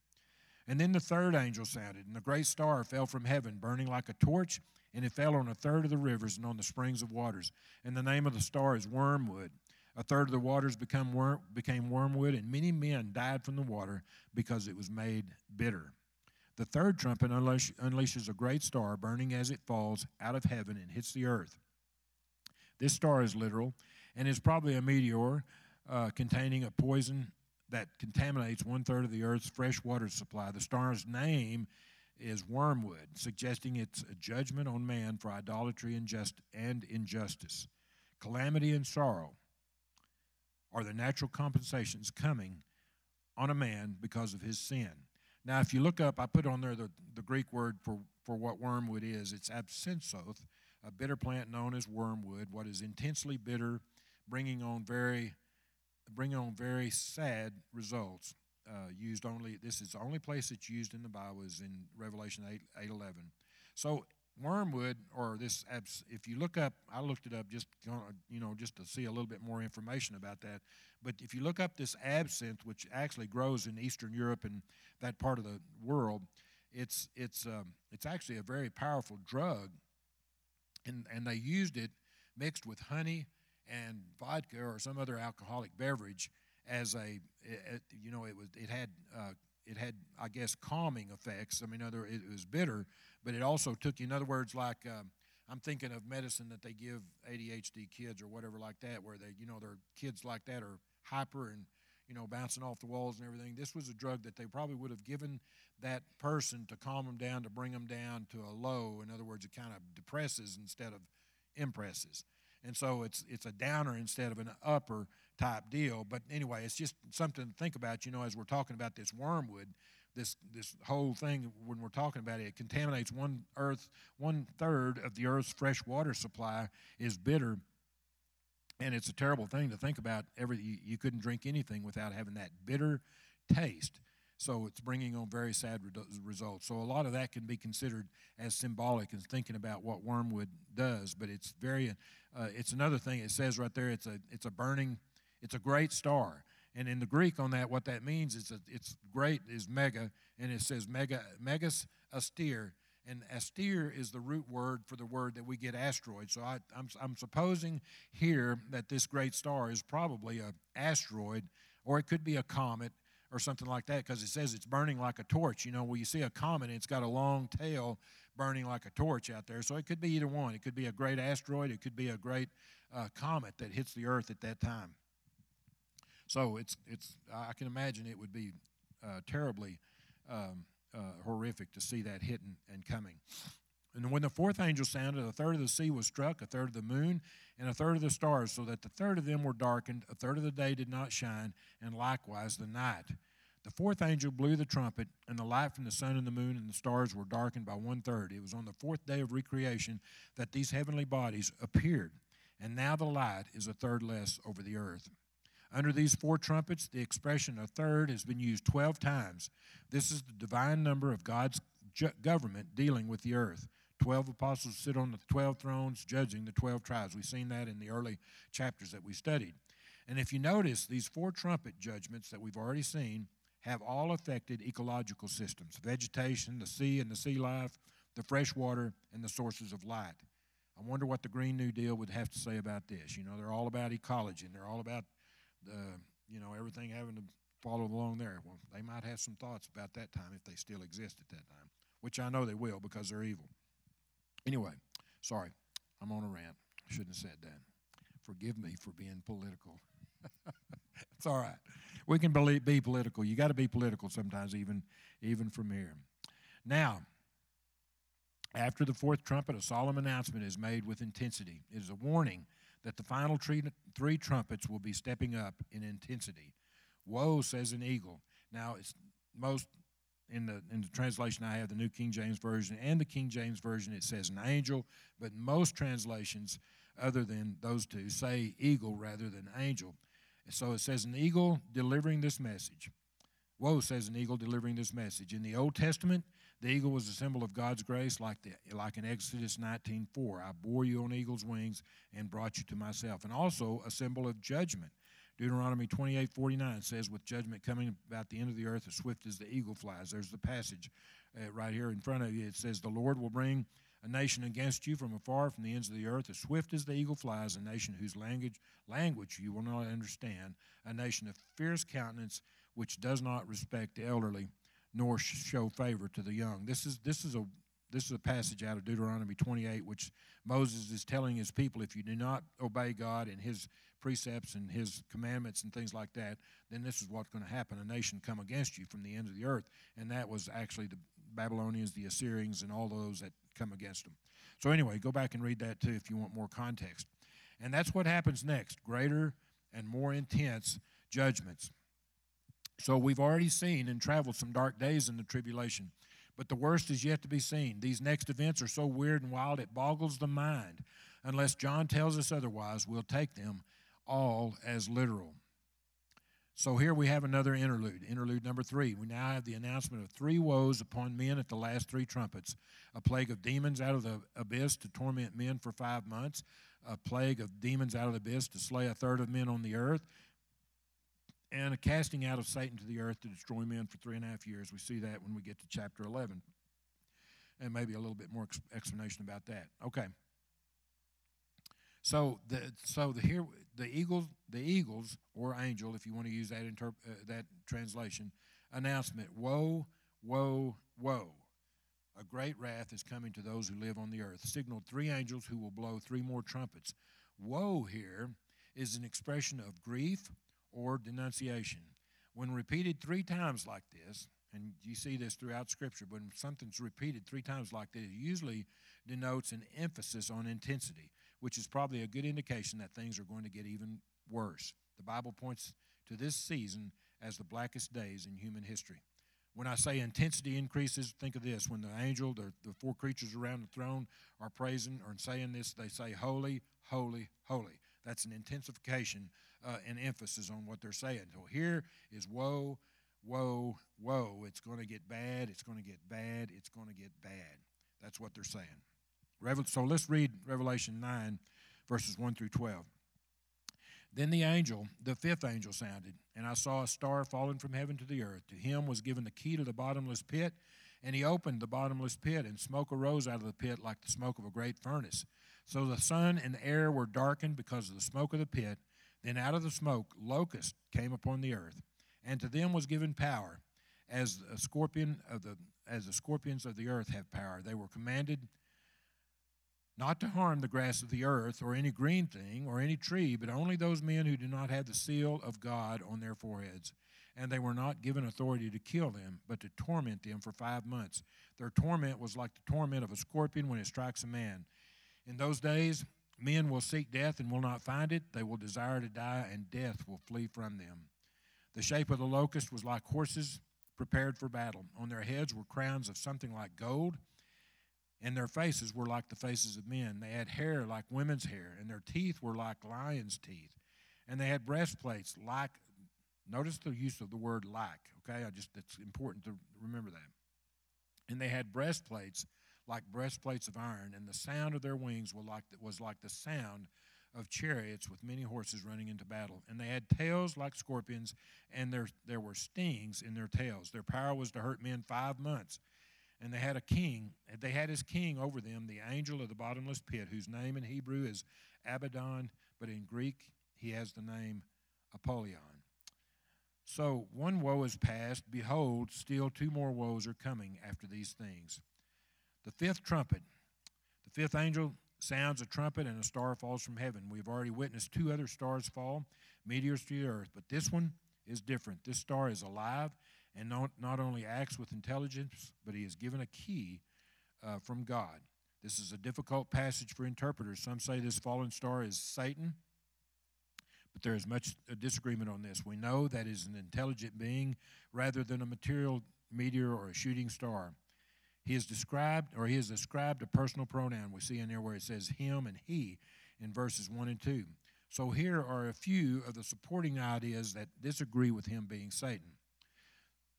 And then the third angel sounded, and the great star fell from heaven, burning like a torch, and it fell on a third of the rivers and on the springs of waters. And the name of the star is Wormwood. A third of the waters become worm, became wormwood, and many men died from the water because it was made bitter. The third trumpet unleash, unleashes a great star, burning as it falls out of heaven and hits the earth. This star is literal and is probably a meteor uh, containing a poison that contaminates one third of the earth's fresh water supply. The star's name is wormwood, suggesting it's a judgment on man for idolatry and, just, and injustice. Calamity and sorrow are the natural compensations coming on a man because of his sin. Now, if you look up, I put on there the, the Greek word for, for what wormwood is. It's apsinthos, a bitter plant known as wormwood, what is intensely bitter, bringing on very, bringing on very sad results. Uh, used only, this is the only place it's used in the Bible is in Revelation 8, 8 11. So wormwood or this if you look up i looked it up just you know just to see a little bit more information about that but if you look up this absinthe which actually grows in eastern europe and that part of the world it's it's um, it's actually a very powerful drug and and they used it mixed with honey and vodka or some other alcoholic beverage as a it, you know it was it had uh, it had I guess calming effects. I mean, other it was bitter, but it also took you. In other words, like um, I'm thinking of medicine that they give ADHD kids or whatever like that, where they you know their kids like that are hyper and you know bouncing off the walls and everything. This was a drug that they probably would have given that person to calm them down, to bring them down to a low. In other words, it kind of depresses instead of impresses and so it's it's a downer instead of an upper type deal. But anyway, it's just something to think about. You know, as we're talking about this wormwood, this this whole thing when we're talking about it, it contaminates one earth one third of the earth's fresh water supply is bitter. And it's a terrible thing to think about. Every you, you couldn't drink anything without having that bitter taste. So it's bringing on very sad results. So a lot of that can be considered as symbolic and thinking about what wormwood does. But it's very uh, it's another thing. It says right there, it's a it's a burning, it's a great star. And in the Greek on that, what that means is that it's great is mega, and it says mega megas aster, and aster is the root word for the word that we get asteroid. So I, I'm I'm supposing here that this great star is probably a asteroid, or it could be a comet or something like that, because it says it's burning like a torch. You know, when you see a comet, it's got a long tail burning like a torch out there. So it could be either one. It could be a great asteroid, it could be a great uh, comet that hits the Earth at that time. So it's, it's, I can imagine it would be uh, terribly um, uh, horrific to see that hitting and coming. And when the fourth angel sounded, a third of the sea was struck, a third of the moon, and a third of the stars, so that the third of them were darkened, a third of the day did not shine, and likewise the night. The fourth angel blew the trumpet, and the light from the sun and the moon and the stars were darkened by one third. It was on the fourth day of recreation that these heavenly bodies appeared, and now the light is a third less over the earth. Under these four trumpets, the expression a third has been used 12 times. This is the divine number of God's government dealing with the earth. Twelve apostles sit on the 12 thrones judging the 12 tribes. We've seen that in the early chapters that we studied. And if you notice, these four trumpet judgments that we've already seen have all affected ecological systems vegetation, the sea and the sea life, the fresh water, and the sources of light. I wonder what the Green New Deal would have to say about this. You know, they're all about ecology and they're all about, the, you know, everything having to follow along there. Well, they might have some thoughts about that time if they still exist at that time, which I know they will because they're evil. Anyway, sorry, I'm on a rant. Shouldn't have said that. Forgive me for being political. it's all right we can be political. You got to be political sometimes, even even from here. Now, after the fourth trumpet, a solemn announcement is made with intensity. It is a warning that the final three, trumpets will be stepping up in intensity. Woe, says an eagle. Now, it's most in the in the translation I have, the New King James Version and the King James Version, it says an angel, but most translations, other than those two, say eagle rather than angel. So it says, an eagle delivering this message. Woe, says an eagle delivering this message. In the Old Testament, the eagle was a symbol of God's grace, like, the, like in Exodus 19.4. I bore you on eagle's wings and brought you to myself. And also a symbol of judgment. Deuteronomy 28.49 says, with judgment coming about the end of the earth as swift as the eagle flies. There's the passage uh, right here in front of you. It says, the Lord will bring a nation against you from afar, from the ends of the earth, as swift as the eagle flies, a nation whose language, language you will not understand, a nation of fierce countenance, which does not respect the elderly, nor show favor to the young. This is this is a this is a passage out of Deuteronomy 28, which Moses is telling his people, if you do not obey God and His precepts and His commandments and things like that, then this is what's going to happen: a nation come against you from the ends of the earth, and that was actually the Babylonians, the Assyrians, and all those that come against them. So, anyway, go back and read that too if you want more context. And that's what happens next greater and more intense judgments. So, we've already seen and traveled some dark days in the tribulation, but the worst is yet to be seen. These next events are so weird and wild it boggles the mind. Unless John tells us otherwise, we'll take them all as literal. So here we have another interlude, interlude number three. We now have the announcement of three woes upon men at the last three trumpets a plague of demons out of the abyss to torment men for five months, a plague of demons out of the abyss to slay a third of men on the earth, and a casting out of Satan to the earth to destroy men for three and a half years. We see that when we get to chapter 11. And maybe a little bit more explanation about that. Okay. So the so the here the eagles the eagles or angel if you want to use that interp- uh, that translation announcement. Woe woe woe. A great wrath is coming to those who live on the earth. Signaled three angels who will blow three more trumpets. Woe here is an expression of grief or denunciation. When repeated three times like this and you see this throughout scripture when something's repeated three times like this it usually denotes an emphasis on intensity which is probably a good indication that things are going to get even worse. The Bible points to this season as the blackest days in human history. When I say intensity increases, think of this. When the angel, the, the four creatures around the throne are praising or saying this, they say, Holy, holy, holy. That's an intensification uh, and emphasis on what they're saying. So here is woe, woe, woe. It's going to get bad, it's going to get bad, it's going to get bad. That's what they're saying. So let's read Revelation 9, verses 1 through 12. Then the angel, the fifth angel, sounded, and I saw a star falling from heaven to the earth. To him was given the key to the bottomless pit, and he opened the bottomless pit, and smoke arose out of the pit like the smoke of a great furnace. So the sun and the air were darkened because of the smoke of the pit. Then out of the smoke locusts came upon the earth, and to them was given power, as a scorpion of the as the scorpions of the earth have power. They were commanded not to harm the grass of the earth or any green thing or any tree, but only those men who do not have the seal of God on their foreheads. And they were not given authority to kill them, but to torment them for five months. Their torment was like the torment of a scorpion when it strikes a man. In those days, men will seek death and will not find it. They will desire to die, and death will flee from them. The shape of the locust was like horses prepared for battle. On their heads were crowns of something like gold and their faces were like the faces of men. They had hair like women's hair, and their teeth were like lions' teeth. And they had breastplates like, notice the use of the word like, okay? I just, it's important to remember that. And they had breastplates like breastplates of iron, and the sound of their wings was like, was like the sound of chariots with many horses running into battle. And they had tails like scorpions, and there, there were stings in their tails. Their power was to hurt men five months and they had a king. They had his king over them, the angel of the bottomless pit, whose name in Hebrew is Abaddon, but in Greek he has the name Apollyon. So one woe is past. Behold, still two more woes are coming after these things. The fifth trumpet. The fifth angel sounds a trumpet, and a star falls from heaven. We've already witnessed two other stars fall, meteors to the earth, but this one is different. This star is alive and not, not only acts with intelligence, but he is given a key uh, from God. This is a difficult passage for interpreters. Some say this fallen star is Satan, but there is much disagreement on this. We know that is an intelligent being rather than a material meteor or a shooting star. He is described, or he is described a personal pronoun. We see in there where it says him and he in verses 1 and 2. So here are a few of the supporting ideas that disagree with him being Satan.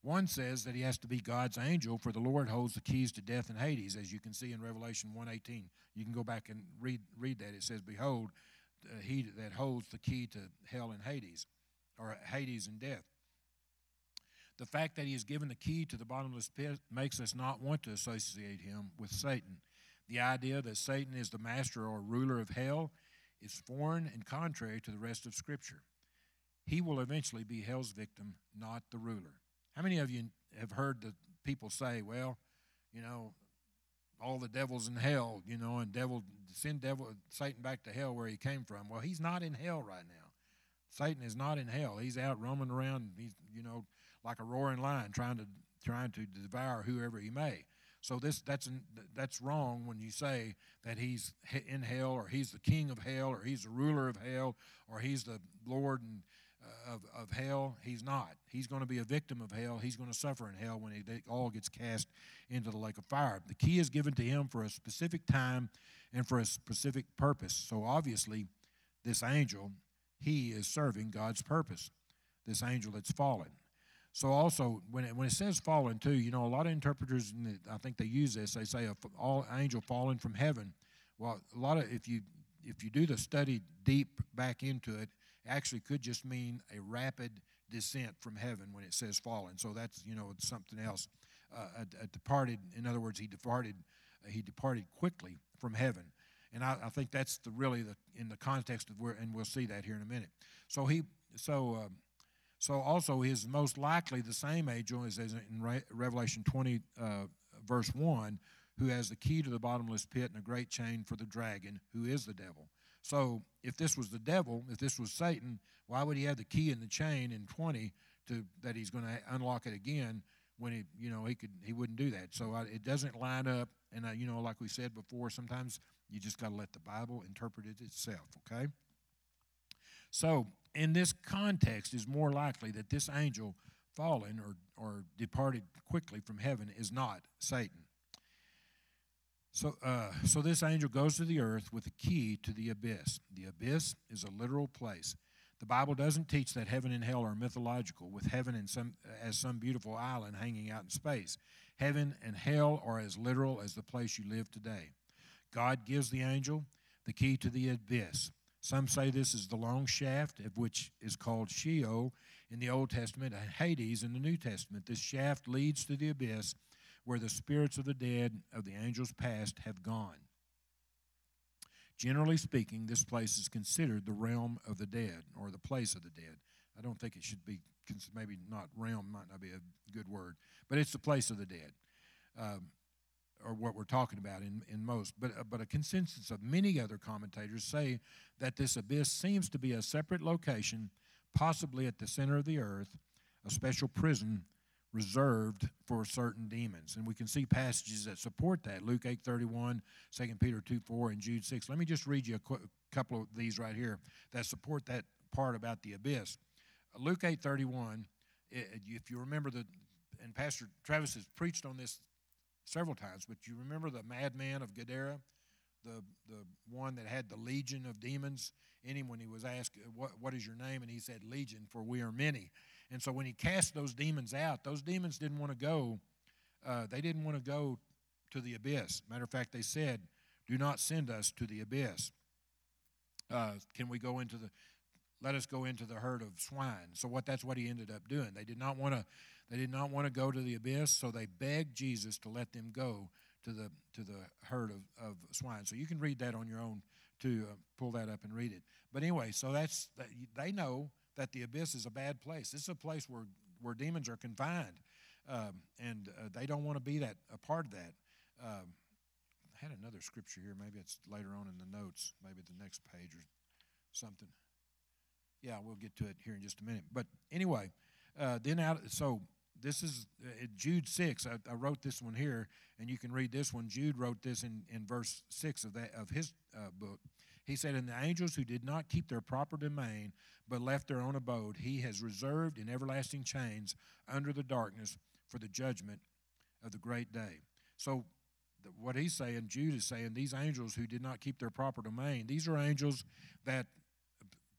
One says that he has to be God's angel, for the Lord holds the keys to death and Hades, as you can see in Revelation 1:18. You can go back and read read that. It says, "Behold, uh, he that holds the key to hell and Hades, or Hades and death." The fact that he is given the key to the bottomless pit makes us not want to associate him with Satan. The idea that Satan is the master or ruler of hell is foreign and contrary to the rest of Scripture. He will eventually be hell's victim, not the ruler. How many of you have heard the people say, well, you know, all the devils in hell, you know, and devil send devil Satan back to hell where he came from. Well, he's not in hell right now. Satan is not in hell. He's out roaming around, he's, you know, like a roaring lion trying to trying to devour whoever he may. So this that's that's wrong when you say that he's in hell or he's the king of hell or he's the ruler of hell or he's the lord and of, of hell. He's not. He's going to be a victim of hell. He's going to suffer in hell when it all gets cast into the lake of fire. The key is given to him for a specific time and for a specific purpose. So obviously, this angel, he is serving God's purpose, this angel that's fallen. So also, when it, when it says fallen too, you know, a lot of interpreters, I think they use this. They say a all angel fallen from heaven. Well, a lot of if you if you do the study deep back into it, actually could just mean a rapid descent from heaven when it says fallen. So that's you know something else. Uh, a, a departed, in other words, he departed. Uh, he departed quickly from heaven, and I, I, think that's the really the in the context of where, and we'll see that here in a minute. So he, so, um, so also is most likely the same angel as, in Re- Revelation twenty, uh, verse one, who has the key to the bottomless pit and a great chain for the dragon, who is the devil. So if this was the devil, if this was Satan, why would he have the key in the chain in 20 to that he's going to unlock it again when he, you know, he could he wouldn't do that. So I, it doesn't line up. And I, you know, like we said before, sometimes you just got to let the Bible interpret it itself. Okay. So in this context, is more likely that this angel fallen or or departed quickly from heaven is not Satan. So, uh, so this angel goes to the earth with a key to the abyss. The abyss is a literal place. The Bible doesn't teach that heaven and hell are mythological, with heaven some, as some beautiful island hanging out in space. Heaven and hell are as literal as the place you live today. God gives the angel the key to the abyss. Some say this is the long shaft, of which is called Sheol in the Old Testament and Hades in the New Testament. This shaft leads to the abyss where the spirits of the dead of the angels past have gone. Generally speaking, this place is considered the realm of the dead or the place of the dead. I don't think it should be, maybe not realm, might not be a good word, but it's the place of the dead, um, or what we're talking about in, in most. But, uh, but a consensus of many other commentators say that this abyss seems to be a separate location, possibly at the center of the earth, a special prison reserved for certain demons. And we can see passages that support that. Luke 8.31, 2 Peter 2.4, and Jude 6. Let me just read you a qu- couple of these right here that support that part about the abyss. Uh, Luke 8.31, if you remember the, and Pastor Travis has preached on this several times, but you remember the madman of Gadara? The, the one that had the legion of demons in him when he was asked, what, what is your name? And he said, Legion, for we are many. And so when he cast those demons out, those demons didn't want to go. Uh, they didn't want to go to the abyss. Matter of fact, they said, "Do not send us to the abyss. Uh, can we go into the? Let us go into the herd of swine." So what? That's what he ended up doing. They did not want to. They did not want to go to the abyss, so they begged Jesus to let them go to the to the herd of, of swine. So you can read that on your own to uh, pull that up and read it. But anyway, so that's they know that the abyss is a bad place. This is a place where, where demons are confined, um, and uh, they don't want to be that a part of that. Um, I had another scripture here. Maybe it's later on in the notes, maybe the next page or something. Yeah, we'll get to it here in just a minute. But anyway, uh, then out. So this is uh, Jude six. I, I, wrote this one here, and you can read this one. Jude wrote this in, in verse six of that of his uh, book. He said, And the angels who did not keep their proper domain, but left their own abode, he has reserved in everlasting chains under the darkness for the judgment of the great day. So, what he's saying, Jude is saying, these angels who did not keep their proper domain, these are angels that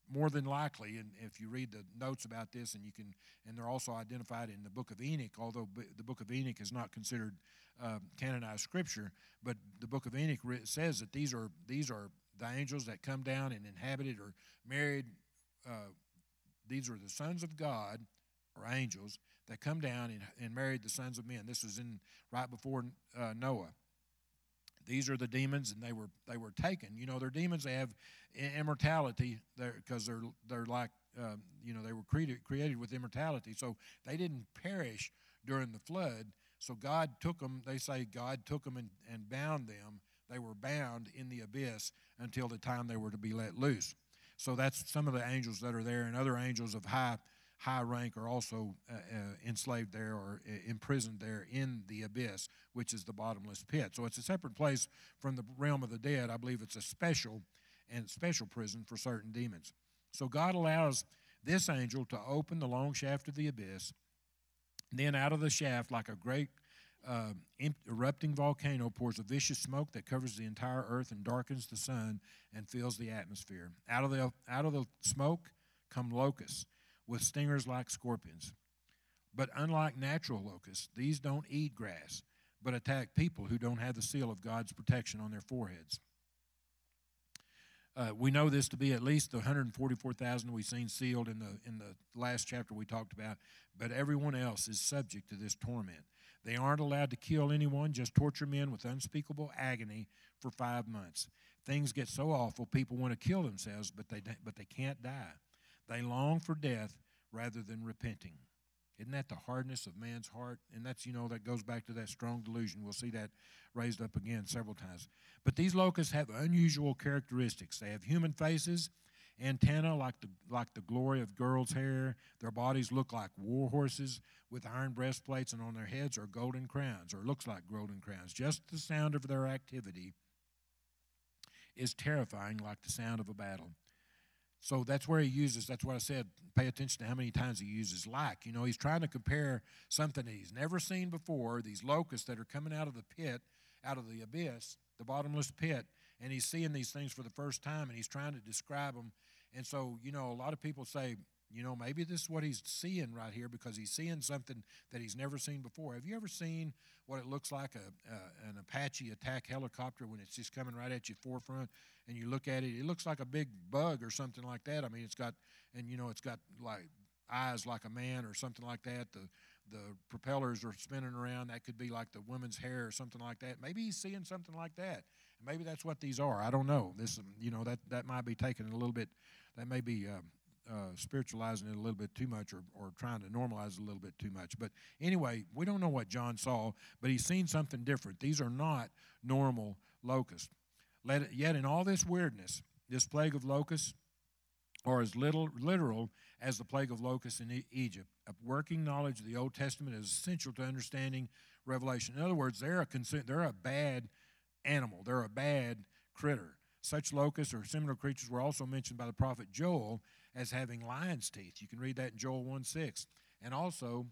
more than likely, and if you read the notes about this, and you can, and they're also identified in the book of Enoch, although the book of Enoch is not considered uh, canonized scripture, but the book of Enoch says that these are these are the angels that come down and inhabited or married. Uh, these were the sons of God, or angels, that come down and, and married the sons of men. This was in right before uh, Noah. These are the demons, and they were they were taken. You know, they're demons. They have immortality because they're they're like uh, you know they were created created with immortality. So they didn't perish during the flood. So God took them. They say God took them and, and bound them. They were bound in the abyss until the time they were to be let loose. So that's some of the angels that are there, and other angels of high high rank are also uh, uh, enslaved there or uh, imprisoned there in the abyss, which is the bottomless pit. So it's a separate place from the realm of the dead. I believe it's a special and special prison for certain demons. So God allows this angel to open the long shaft of the abyss. Then out of the shaft, like a great uh, erupting volcano, pours a vicious smoke that covers the entire earth and darkens the sun and fills the atmosphere. Out of the out of the smoke come locusts with stingers like scorpions. But unlike natural locusts, these don't eat grass, but attack people who don't have the seal of God's protection on their foreheads. Uh, we know this to be at least the 144,000 we've seen sealed in the in the last chapter we talked about, but everyone else is subject to this torment. They aren't allowed to kill anyone, just torture men with unspeakable agony for five months. Things get so awful, people want to kill themselves, but they but they can't die. They long for death rather than repenting. Isn't that the hardness of man's heart? And that's, you know, that goes back to that strong delusion. We'll see that raised up again several times. But these locusts have unusual characteristics. They have human faces, antenna like the, like the glory of girls' hair. Their bodies look like war horses with iron breastplates, and on their heads are golden crowns, or looks like golden crowns. Just the sound of their activity is terrifying, like the sound of a battle. So that's where he uses, that's what I said, pay attention to how many times he uses like. You know, he's trying to compare something that he's never seen before, these locusts that are coming out of the pit, out of the abyss, the bottomless pit, and he's seeing these things for the first time and he's trying to describe them. And so, you know, a lot of people say, you know, maybe this is what he's seeing right here because he's seeing something that he's never seen before. Have you ever seen what it looks like a, a, an Apache attack helicopter when it's just coming right at your forefront and you look at it? It looks like a big bug or something like that. I mean, it's got, and you know, it's got like eyes like a man or something like that. The the propellers are spinning around. That could be like the woman's hair or something like that. Maybe he's seeing something like that. Maybe that's what these are. I don't know. This, you know, that that might be taken a little bit. That may be. Uh, uh, spiritualizing it a little bit too much or, or trying to normalize it a little bit too much. But anyway, we don't know what John saw, but he's seen something different. These are not normal locusts. Let it, yet, in all this weirdness, this plague of locusts are as little literal as the plague of locusts in e- Egypt. A working knowledge of the Old Testament is essential to understanding Revelation. In other words, they're a, they're a bad animal, they're a bad critter. Such locusts or similar creatures were also mentioned by the prophet Joel as having lion's teeth. You can read that in Joel 1 6. And also,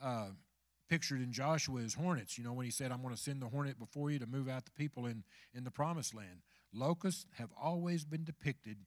uh, pictured in Joshua as hornets. You know, when he said, I'm going to send the hornet before you to move out the people in, in the promised land. Locusts have always been depicted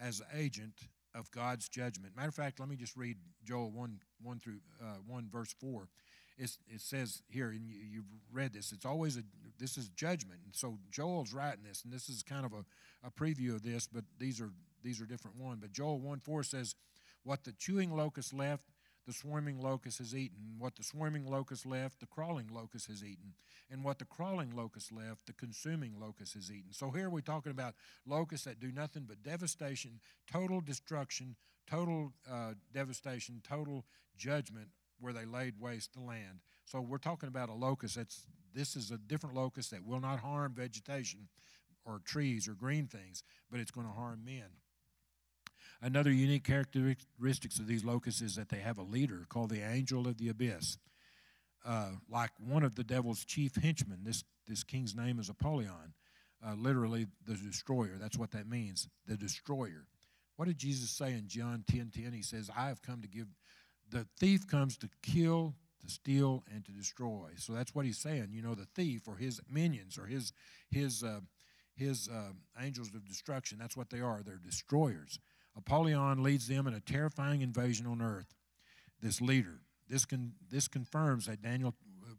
as agent of God's judgment. Matter of fact, let me just read Joel 1, 1 through uh, 1, verse 4. It's, it says here, and you, you've read this, it's always a, this is judgment. And so Joel's writing this, and this is kind of a, a preview of this, but these are these are different one. But Joel 1 4 says, What the chewing locust left, the swarming locust has eaten. What the swarming locust left, the crawling locust has eaten. And what the crawling locust left, the consuming locust has eaten. So here we're talking about locusts that do nothing but devastation, total destruction, total uh, devastation, total judgment where they laid waste the land. So we're talking about a locust that's this is a different locust that will not harm vegetation or trees or green things, but it's going to harm men. Another unique characteristics of these locusts is that they have a leader called the angel of the abyss. Uh, like one of the devil's chief henchmen, this, this king's name is Apollyon, uh, literally the destroyer. That's what that means, the destroyer. What did Jesus say in John 10 10? He says, I have come to give, the thief comes to kill, to steal, and to destroy. So that's what he's saying. You know, the thief or his minions or his, his, uh, his uh, angels of destruction, that's what they are. They're destroyers. Apollyon leads them in a terrifying invasion on earth. This leader. This, con, this confirms that Daniel,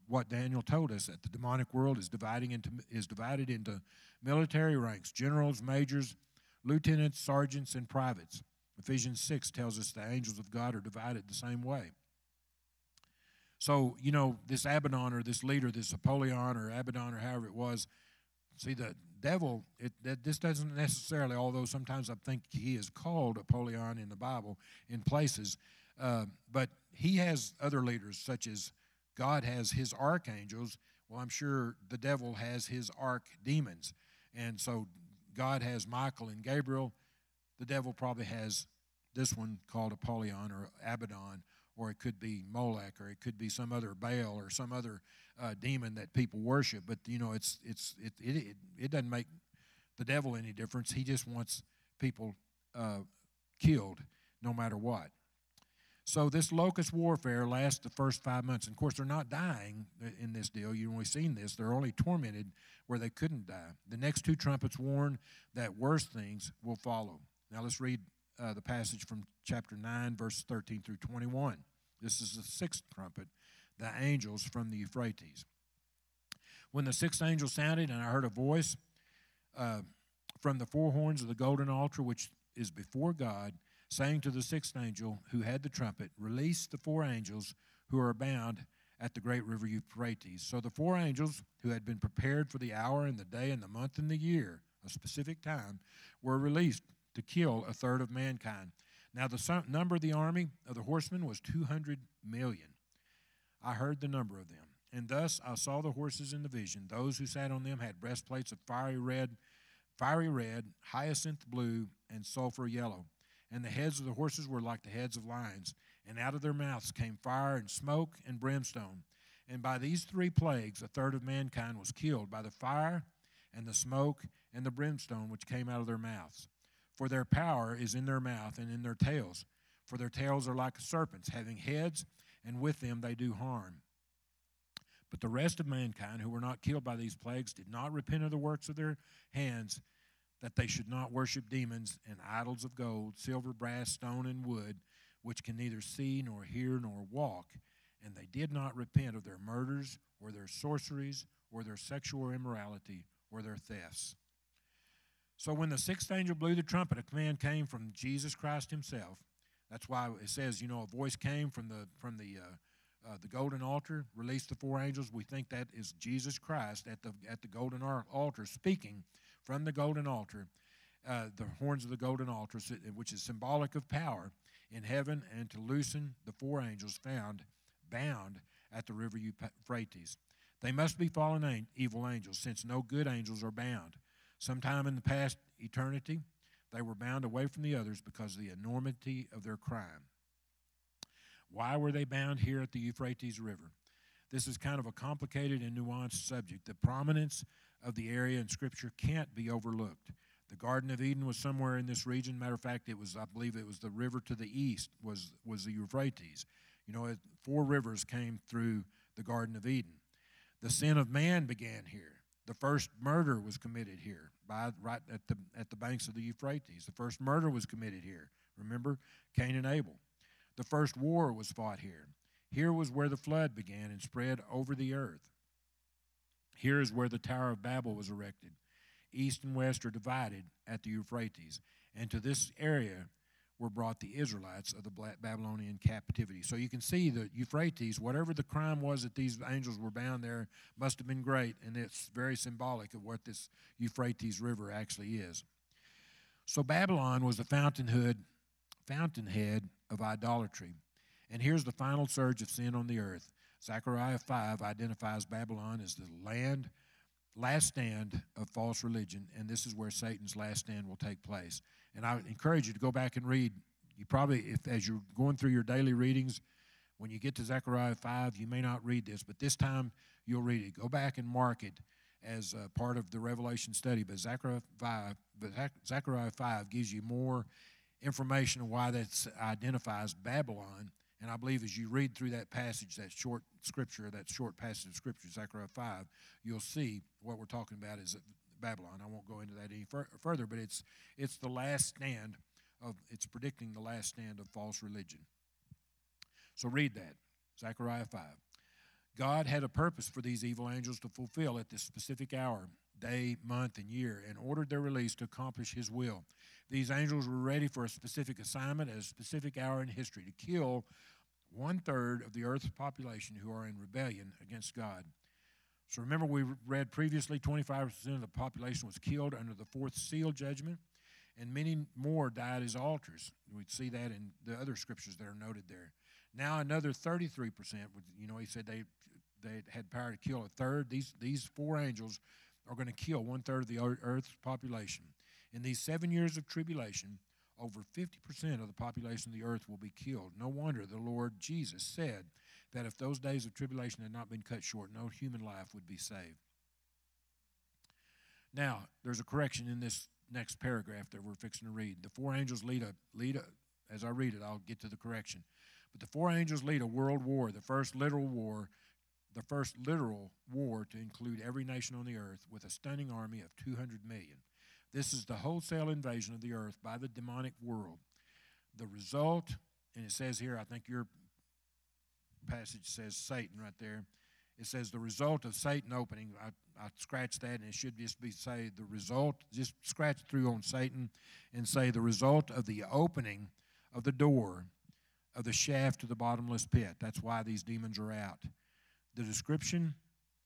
what Daniel told us that the demonic world is, dividing into, is divided into military ranks generals, majors, lieutenants, sergeants, and privates. Ephesians 6 tells us the angels of God are divided the same way. So, you know, this Abaddon or this leader, this Apollyon or Abaddon or however it was, see, the devil, it, that, this doesn't necessarily, although sometimes I think he is called Apollyon in the Bible in places, uh, but he has other leaders, such as God has his archangels. Well, I'm sure the devil has his archdemons. And so God has Michael and Gabriel. The devil probably has this one called Apollyon or Abaddon or it could be Molech, or it could be some other Baal, or some other uh, demon that people worship. But you know, it's it's it, it it doesn't make the devil any difference. He just wants people uh, killed, no matter what. So this locust warfare lasts the first five months. And of course, they're not dying in this deal. You've only seen this. They're only tormented where they couldn't die. The next two trumpets warn that worse things will follow. Now let's read uh, the passage from chapter 9, verses 13 through 21. This is the sixth trumpet, the angels from the Euphrates. When the sixth angel sounded, and I heard a voice uh, from the four horns of the golden altar, which is before God, saying to the sixth angel who had the trumpet, Release the four angels who are bound at the great river Euphrates. So the four angels who had been prepared for the hour and the day and the month and the year, a specific time, were released to kill a third of mankind. Now, the number of the army of the horsemen was 200 million. I heard the number of them. And thus I saw the horses in the vision. Those who sat on them had breastplates of fiery red, fiery red, hyacinth blue, and sulfur yellow. And the heads of the horses were like the heads of lions. And out of their mouths came fire and smoke and brimstone. And by these three plagues, a third of mankind was killed by the fire and the smoke and the brimstone which came out of their mouths. For their power is in their mouth and in their tails. For their tails are like serpents, having heads, and with them they do harm. But the rest of mankind who were not killed by these plagues did not repent of the works of their hands, that they should not worship demons and idols of gold, silver, brass, stone, and wood, which can neither see nor hear nor walk. And they did not repent of their murders, or their sorceries, or their sexual immorality, or their thefts. So when the sixth angel blew the trumpet, a command came from Jesus Christ himself. That's why it says, you know, a voice came from the from the uh, uh, the golden altar, released the four angels. We think that is Jesus Christ at the at the golden altar speaking from the golden altar, uh, the horns of the golden altar, which is symbolic of power in heaven, and to loosen the four angels found bound at the river Euphrates. They must be fallen evil angels, since no good angels are bound. Sometime in the past eternity, they were bound away from the others because of the enormity of their crime. Why were they bound here at the Euphrates River? This is kind of a complicated and nuanced subject. The prominence of the area in Scripture can't be overlooked. The Garden of Eden was somewhere in this region. Matter of fact, it was, I believe, it was the river to the east was was the Euphrates. You know, four rivers came through the Garden of Eden. The sin of man began here. The first murder was committed here, by, right at the, at the banks of the Euphrates. The first murder was committed here. Remember? Cain and Abel. The first war was fought here. Here was where the flood began and spread over the earth. Here is where the Tower of Babel was erected. East and west are divided at the Euphrates. And to this area were brought the Israelites of the Babylonian captivity. So you can see the Euphrates, whatever the crime was that these angels were bound there, must have been great, and it's very symbolic of what this Euphrates River actually is. So Babylon was the fountainhead, fountainhead of idolatry. And here's the final surge of sin on the earth. Zechariah 5 identifies Babylon as the land, last stand of false religion, and this is where Satan's last stand will take place. And I encourage you to go back and read. You probably, if as you're going through your daily readings, when you get to Zechariah 5, you may not read this, but this time you'll read it. Go back and mark it as part of the Revelation study. But Zechariah 5, but Zechariah 5 gives you more information on why that identifies Babylon. And I believe as you read through that passage, that short scripture, that short passage of scripture, Zechariah 5, you'll see what we're talking about is Babylon. I won't go into that any fur- further, but it's, it's the last stand of it's predicting the last stand of false religion. So read that, Zechariah 5. God had a purpose for these evil angels to fulfill at this specific hour, day, month, and year, and ordered their release to accomplish His will. These angels were ready for a specific assignment at a specific hour in history to kill one third of the earth's population who are in rebellion against God. So remember, we read previously 25% of the population was killed under the fourth seal judgment, and many more died as altars. We'd see that in the other scriptures that are noted there. Now another 33%, you know, he said they they had power to kill a third. These these four angels are going to kill one third of the earth's population. In these seven years of tribulation, over 50% of the population of the earth will be killed. No wonder the Lord Jesus said that if those days of tribulation had not been cut short, no human life would be saved. Now, there's a correction in this next paragraph that we're fixing to read. The four angels lead a lead a, as I read it, I'll get to the correction. But the four angels lead a world war, the first literal war, the first literal war to include every nation on the earth with a stunning army of 200 million. This is the wholesale invasion of the earth by the demonic world. The result, and it says here, I think your passage says Satan right there. It says the result of Satan opening. I, I scratched that, and it should just be say the result. Just scratch through on Satan, and say the result of the opening of the door of the shaft to the bottomless pit. That's why these demons are out. The description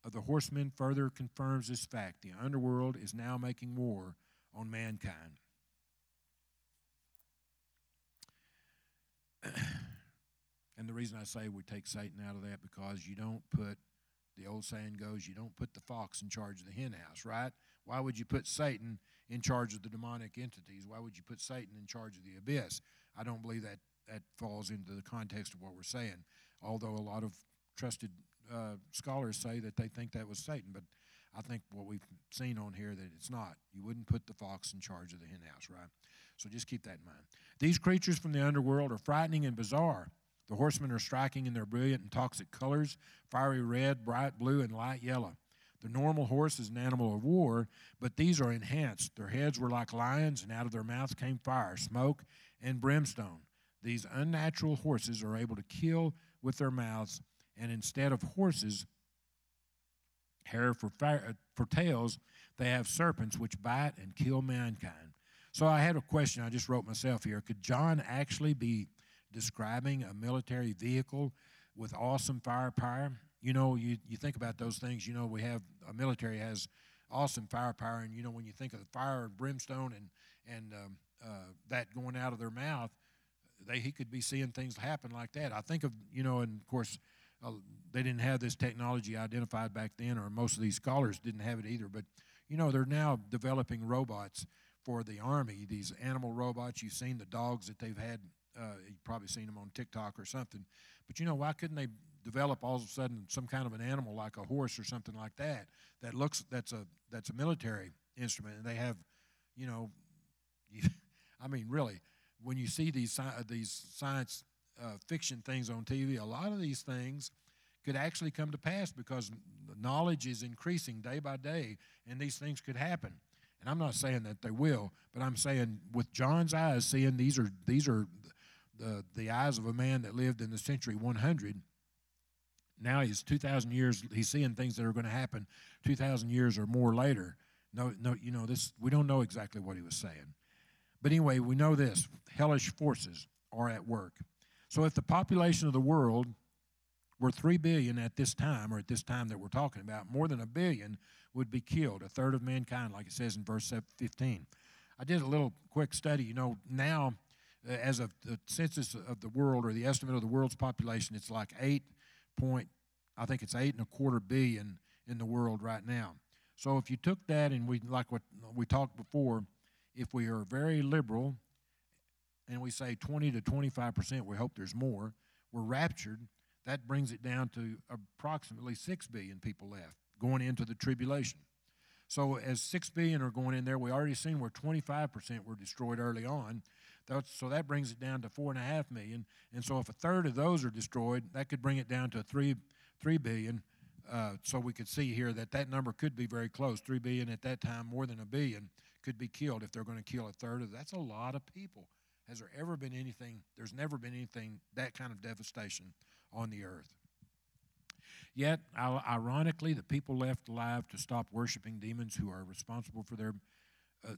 of the horsemen further confirms this fact. The underworld is now making war on mankind. and the reason I say we take Satan out of that because you don't put the old saying goes, you don't put the fox in charge of the hen house, right? Why would you put Satan in charge of the demonic entities? Why would you put Satan in charge of the abyss? I don't believe that that falls into the context of what we're saying. Although a lot of trusted uh, scholars say that they think that was Satan, but I think what we've seen on here that it's not. You wouldn't put the fox in charge of the hen house, right? So just keep that in mind. These creatures from the underworld are frightening and bizarre. The horsemen are striking in their brilliant and toxic colors fiery red, bright blue, and light yellow. The normal horse is an animal of war, but these are enhanced. Their heads were like lions, and out of their mouths came fire, smoke, and brimstone. These unnatural horses are able to kill with their mouths, and instead of horses, hair for, fire, uh, for tails, they have serpents which bite and kill mankind. So I had a question I just wrote myself here. Could John actually be describing a military vehicle with awesome firepower? You know, you, you think about those things, you know, we have, a military has awesome firepower, and you know, when you think of the fire and brimstone and, and um, uh, that going out of their mouth, they, he could be seeing things happen like that. I think of, you know, and of course, uh, they didn't have this technology identified back then, or most of these scholars didn't have it either. But you know, they're now developing robots for the army. These animal robots. You've seen the dogs that they've had. Uh, you've probably seen them on TikTok or something. But you know, why couldn't they develop all of a sudden some kind of an animal like a horse or something like that that looks that's a that's a military instrument, and they have, you know, I mean, really, when you see these these science uh, fiction things on TV, a lot of these things could actually come to pass because knowledge is increasing day by day, and these things could happen. And I'm not saying that they will, but I'm saying with John's eyes, seeing these are these are the the eyes of a man that lived in the century 100. Now he's 2,000 years. He's seeing things that are going to happen 2,000 years or more later. No, no, you know this. We don't know exactly what he was saying, but anyway, we know this: hellish forces are at work. So if the population of the world were 3 billion at this time, or at this time that we're talking about, more than a billion would be killed, a third of mankind, like it says in verse 15. I did a little quick study. You know, now, Uh, as of the census of the world, or the estimate of the world's population, it's like 8 point, I think it's 8 and a quarter billion in the world right now. So if you took that and we, like what we talked before, if we are very liberal and we say 20 to 25 percent, we hope there's more, we're raptured, that brings it down to approximately 6 billion people left going into the tribulation. So as 6 billion are going in there, we already seen where 25 percent were destroyed early on. So that brings it down to 4.5 million. And so if a third of those are destroyed, that could bring it down to 3, 3 billion. Uh, so we could see here that that number could be very close. 3 billion at that time, more than a billion, could be killed if they're going to kill a third of That's a lot of people Has there ever been anything? There's never been anything that kind of devastation on the earth. Yet, ironically, the people left alive to stop worshiping demons who are responsible for their uh,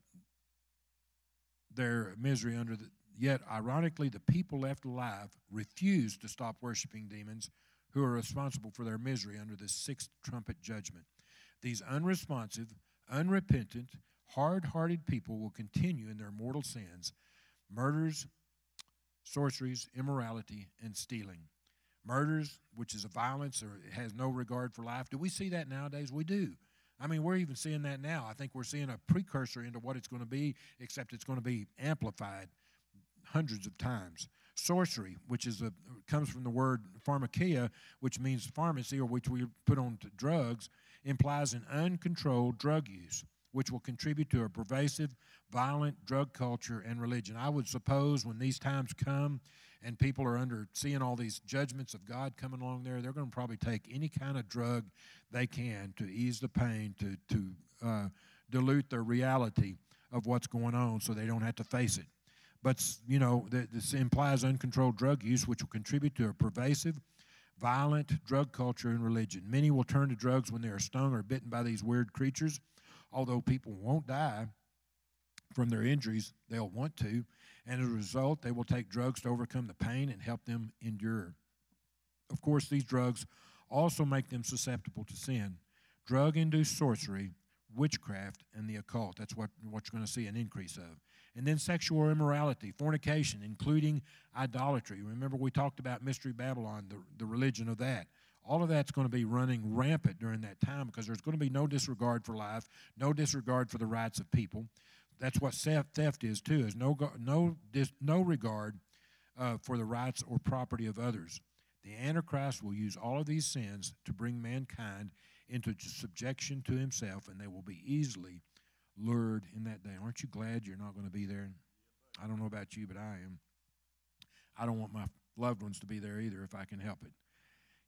their misery under the. Yet, ironically, the people left alive refused to stop worshiping demons who are responsible for their misery under the sixth trumpet judgment. These unresponsive, unrepentant, hard hearted people will continue in their mortal sins murders, sorceries, immorality, and stealing. Murders, which is a violence or has no regard for life. Do we see that nowadays? We do. I mean, we're even seeing that now. I think we're seeing a precursor into what it's going to be, except it's going to be amplified hundreds of times. Sorcery, which is a comes from the word pharmakia, which means pharmacy or which we put on drugs, implies an uncontrolled drug use, which will contribute to a pervasive, violent drug culture and religion. I would suppose when these times come and people are under seeing all these judgments of God coming along there, they're going to probably take any kind of drug they can to ease the pain, to to uh, dilute their reality of what's going on, so they don't have to face it. But you know, this implies uncontrolled drug use, which will contribute to a pervasive, violent drug culture and religion. Many will turn to drugs when they are stung or bitten by these weird creatures. Although people won't die from their injuries, they'll want to and as a result, they will take drugs to overcome the pain and help them endure. Of course, these drugs also make them susceptible to sin. Drug induced sorcery, witchcraft, and the occult. That's what, what you're going to see an increase of. And then sexual immorality, fornication, including idolatry. Remember, we talked about Mystery Babylon, the, the religion of that. All of that's going to be running rampant during that time because there's going to be no disregard for life, no disregard for the rights of people that's what theft is too. Is no no no regard uh, for the rights or property of others. The Antichrist will use all of these sins to bring mankind into subjection to himself, and they will be easily lured in that day. Aren't you glad you're not going to be there? I don't know about you, but I am. I don't want my loved ones to be there either if I can help it.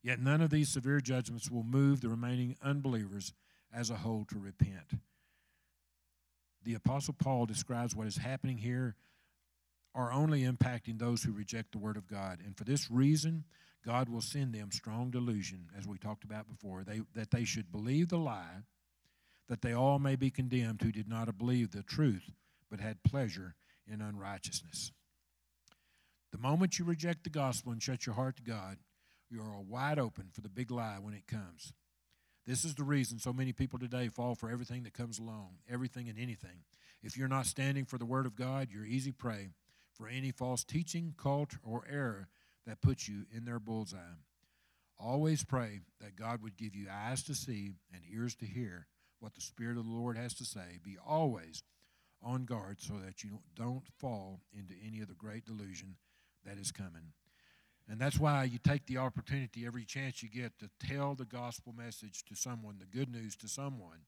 Yet none of these severe judgments will move the remaining unbelievers as a whole to repent the Apostle Paul describes what is happening here are only impacting those who reject the Word of God. And for this reason, God will send them strong delusion, as we talked about before, they, that they should believe the lie, that they all may be condemned who did not believe the truth, but had pleasure in unrighteousness. The moment you reject the gospel and shut your heart to God, you are wide open for the big lie when it comes. This is the reason so many people today fall for everything that comes along, everything and anything. If you're not standing for the Word of God, you're easy prey for any false teaching, cult, or error that puts you in their bullseye. Always pray that God would give you eyes to see and ears to hear what the Spirit of the Lord has to say. Be always on guard so that you don't fall into any of the great delusion that is coming. And that's why you take the opportunity every chance you get to tell the gospel message to someone, the good news to someone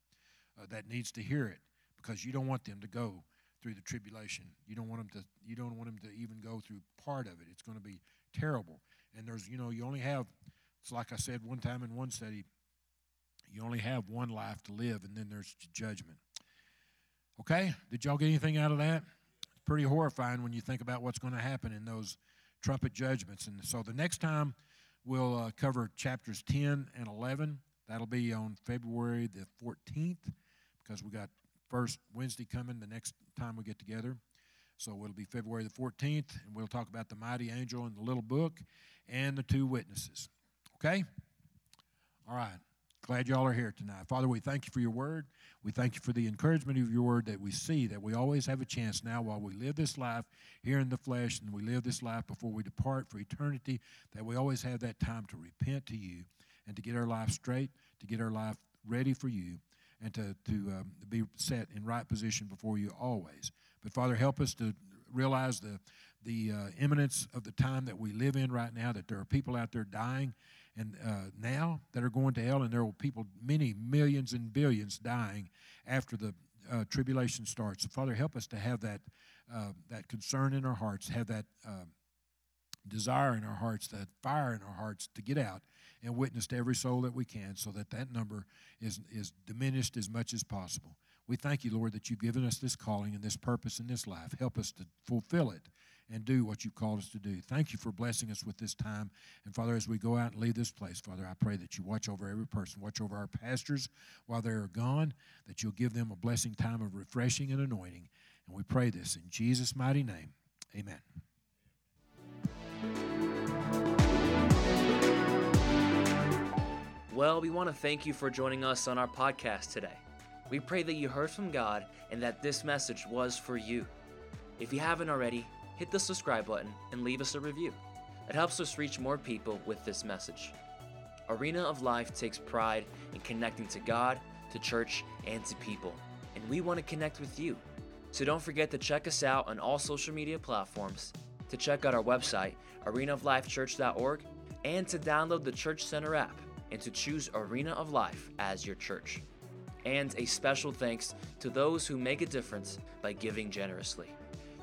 uh, that needs to hear it, because you don't want them to go through the tribulation. You don't want them to. You don't want them to even go through part of it. It's going to be terrible. And there's, you know, you only have. It's like I said one time in one study. You only have one life to live, and then there's judgment. Okay, did y'all get anything out of that? It's pretty horrifying when you think about what's going to happen in those trumpet judgments. And so the next time we'll uh, cover chapters 10 and 11. That'll be on February the 14th because we got first Wednesday coming the next time we get together. So it'll be February the 14th, and we'll talk about the mighty angel in the little book and the two witnesses. Okay? All right. Glad y'all are here tonight. Father, we thank you for your word. We thank you for the encouragement of your word that we see that we always have a chance now while we live this life here in the flesh and we live this life before we depart for eternity, that we always have that time to repent to you and to get our life straight, to get our life ready for you, and to, to um, be set in right position before you always. But Father, help us to realize the, the uh, imminence of the time that we live in right now, that there are people out there dying and uh, now that are going to hell, and there will people, many millions and billions, dying after the uh, tribulation starts. So, Father, help us to have that uh, that concern in our hearts, have that uh, desire in our hearts, that fire in our hearts to get out and witness to every soul that we can, so that that number is is diminished as much as possible. We thank you, Lord, that you've given us this calling and this purpose in this life. Help us to fulfill it and do what you've called us to do. Thank you for blessing us with this time. And Father, as we go out and leave this place, Father, I pray that you watch over every person, watch over our pastors while they're gone, that you'll give them a blessing time of refreshing and anointing. And we pray this in Jesus' mighty name. Amen. Well, we want to thank you for joining us on our podcast today. We pray that you heard from God and that this message was for you. If you haven't already, hit the subscribe button and leave us a review. It helps us reach more people with this message. Arena of Life takes pride in connecting to God, to church, and to people, and we want to connect with you. So don't forget to check us out on all social media platforms, to check out our website, arenaoflifechurch.org, and to download the Church Center app and to choose Arena of Life as your church. And a special thanks to those who make a difference by giving generously.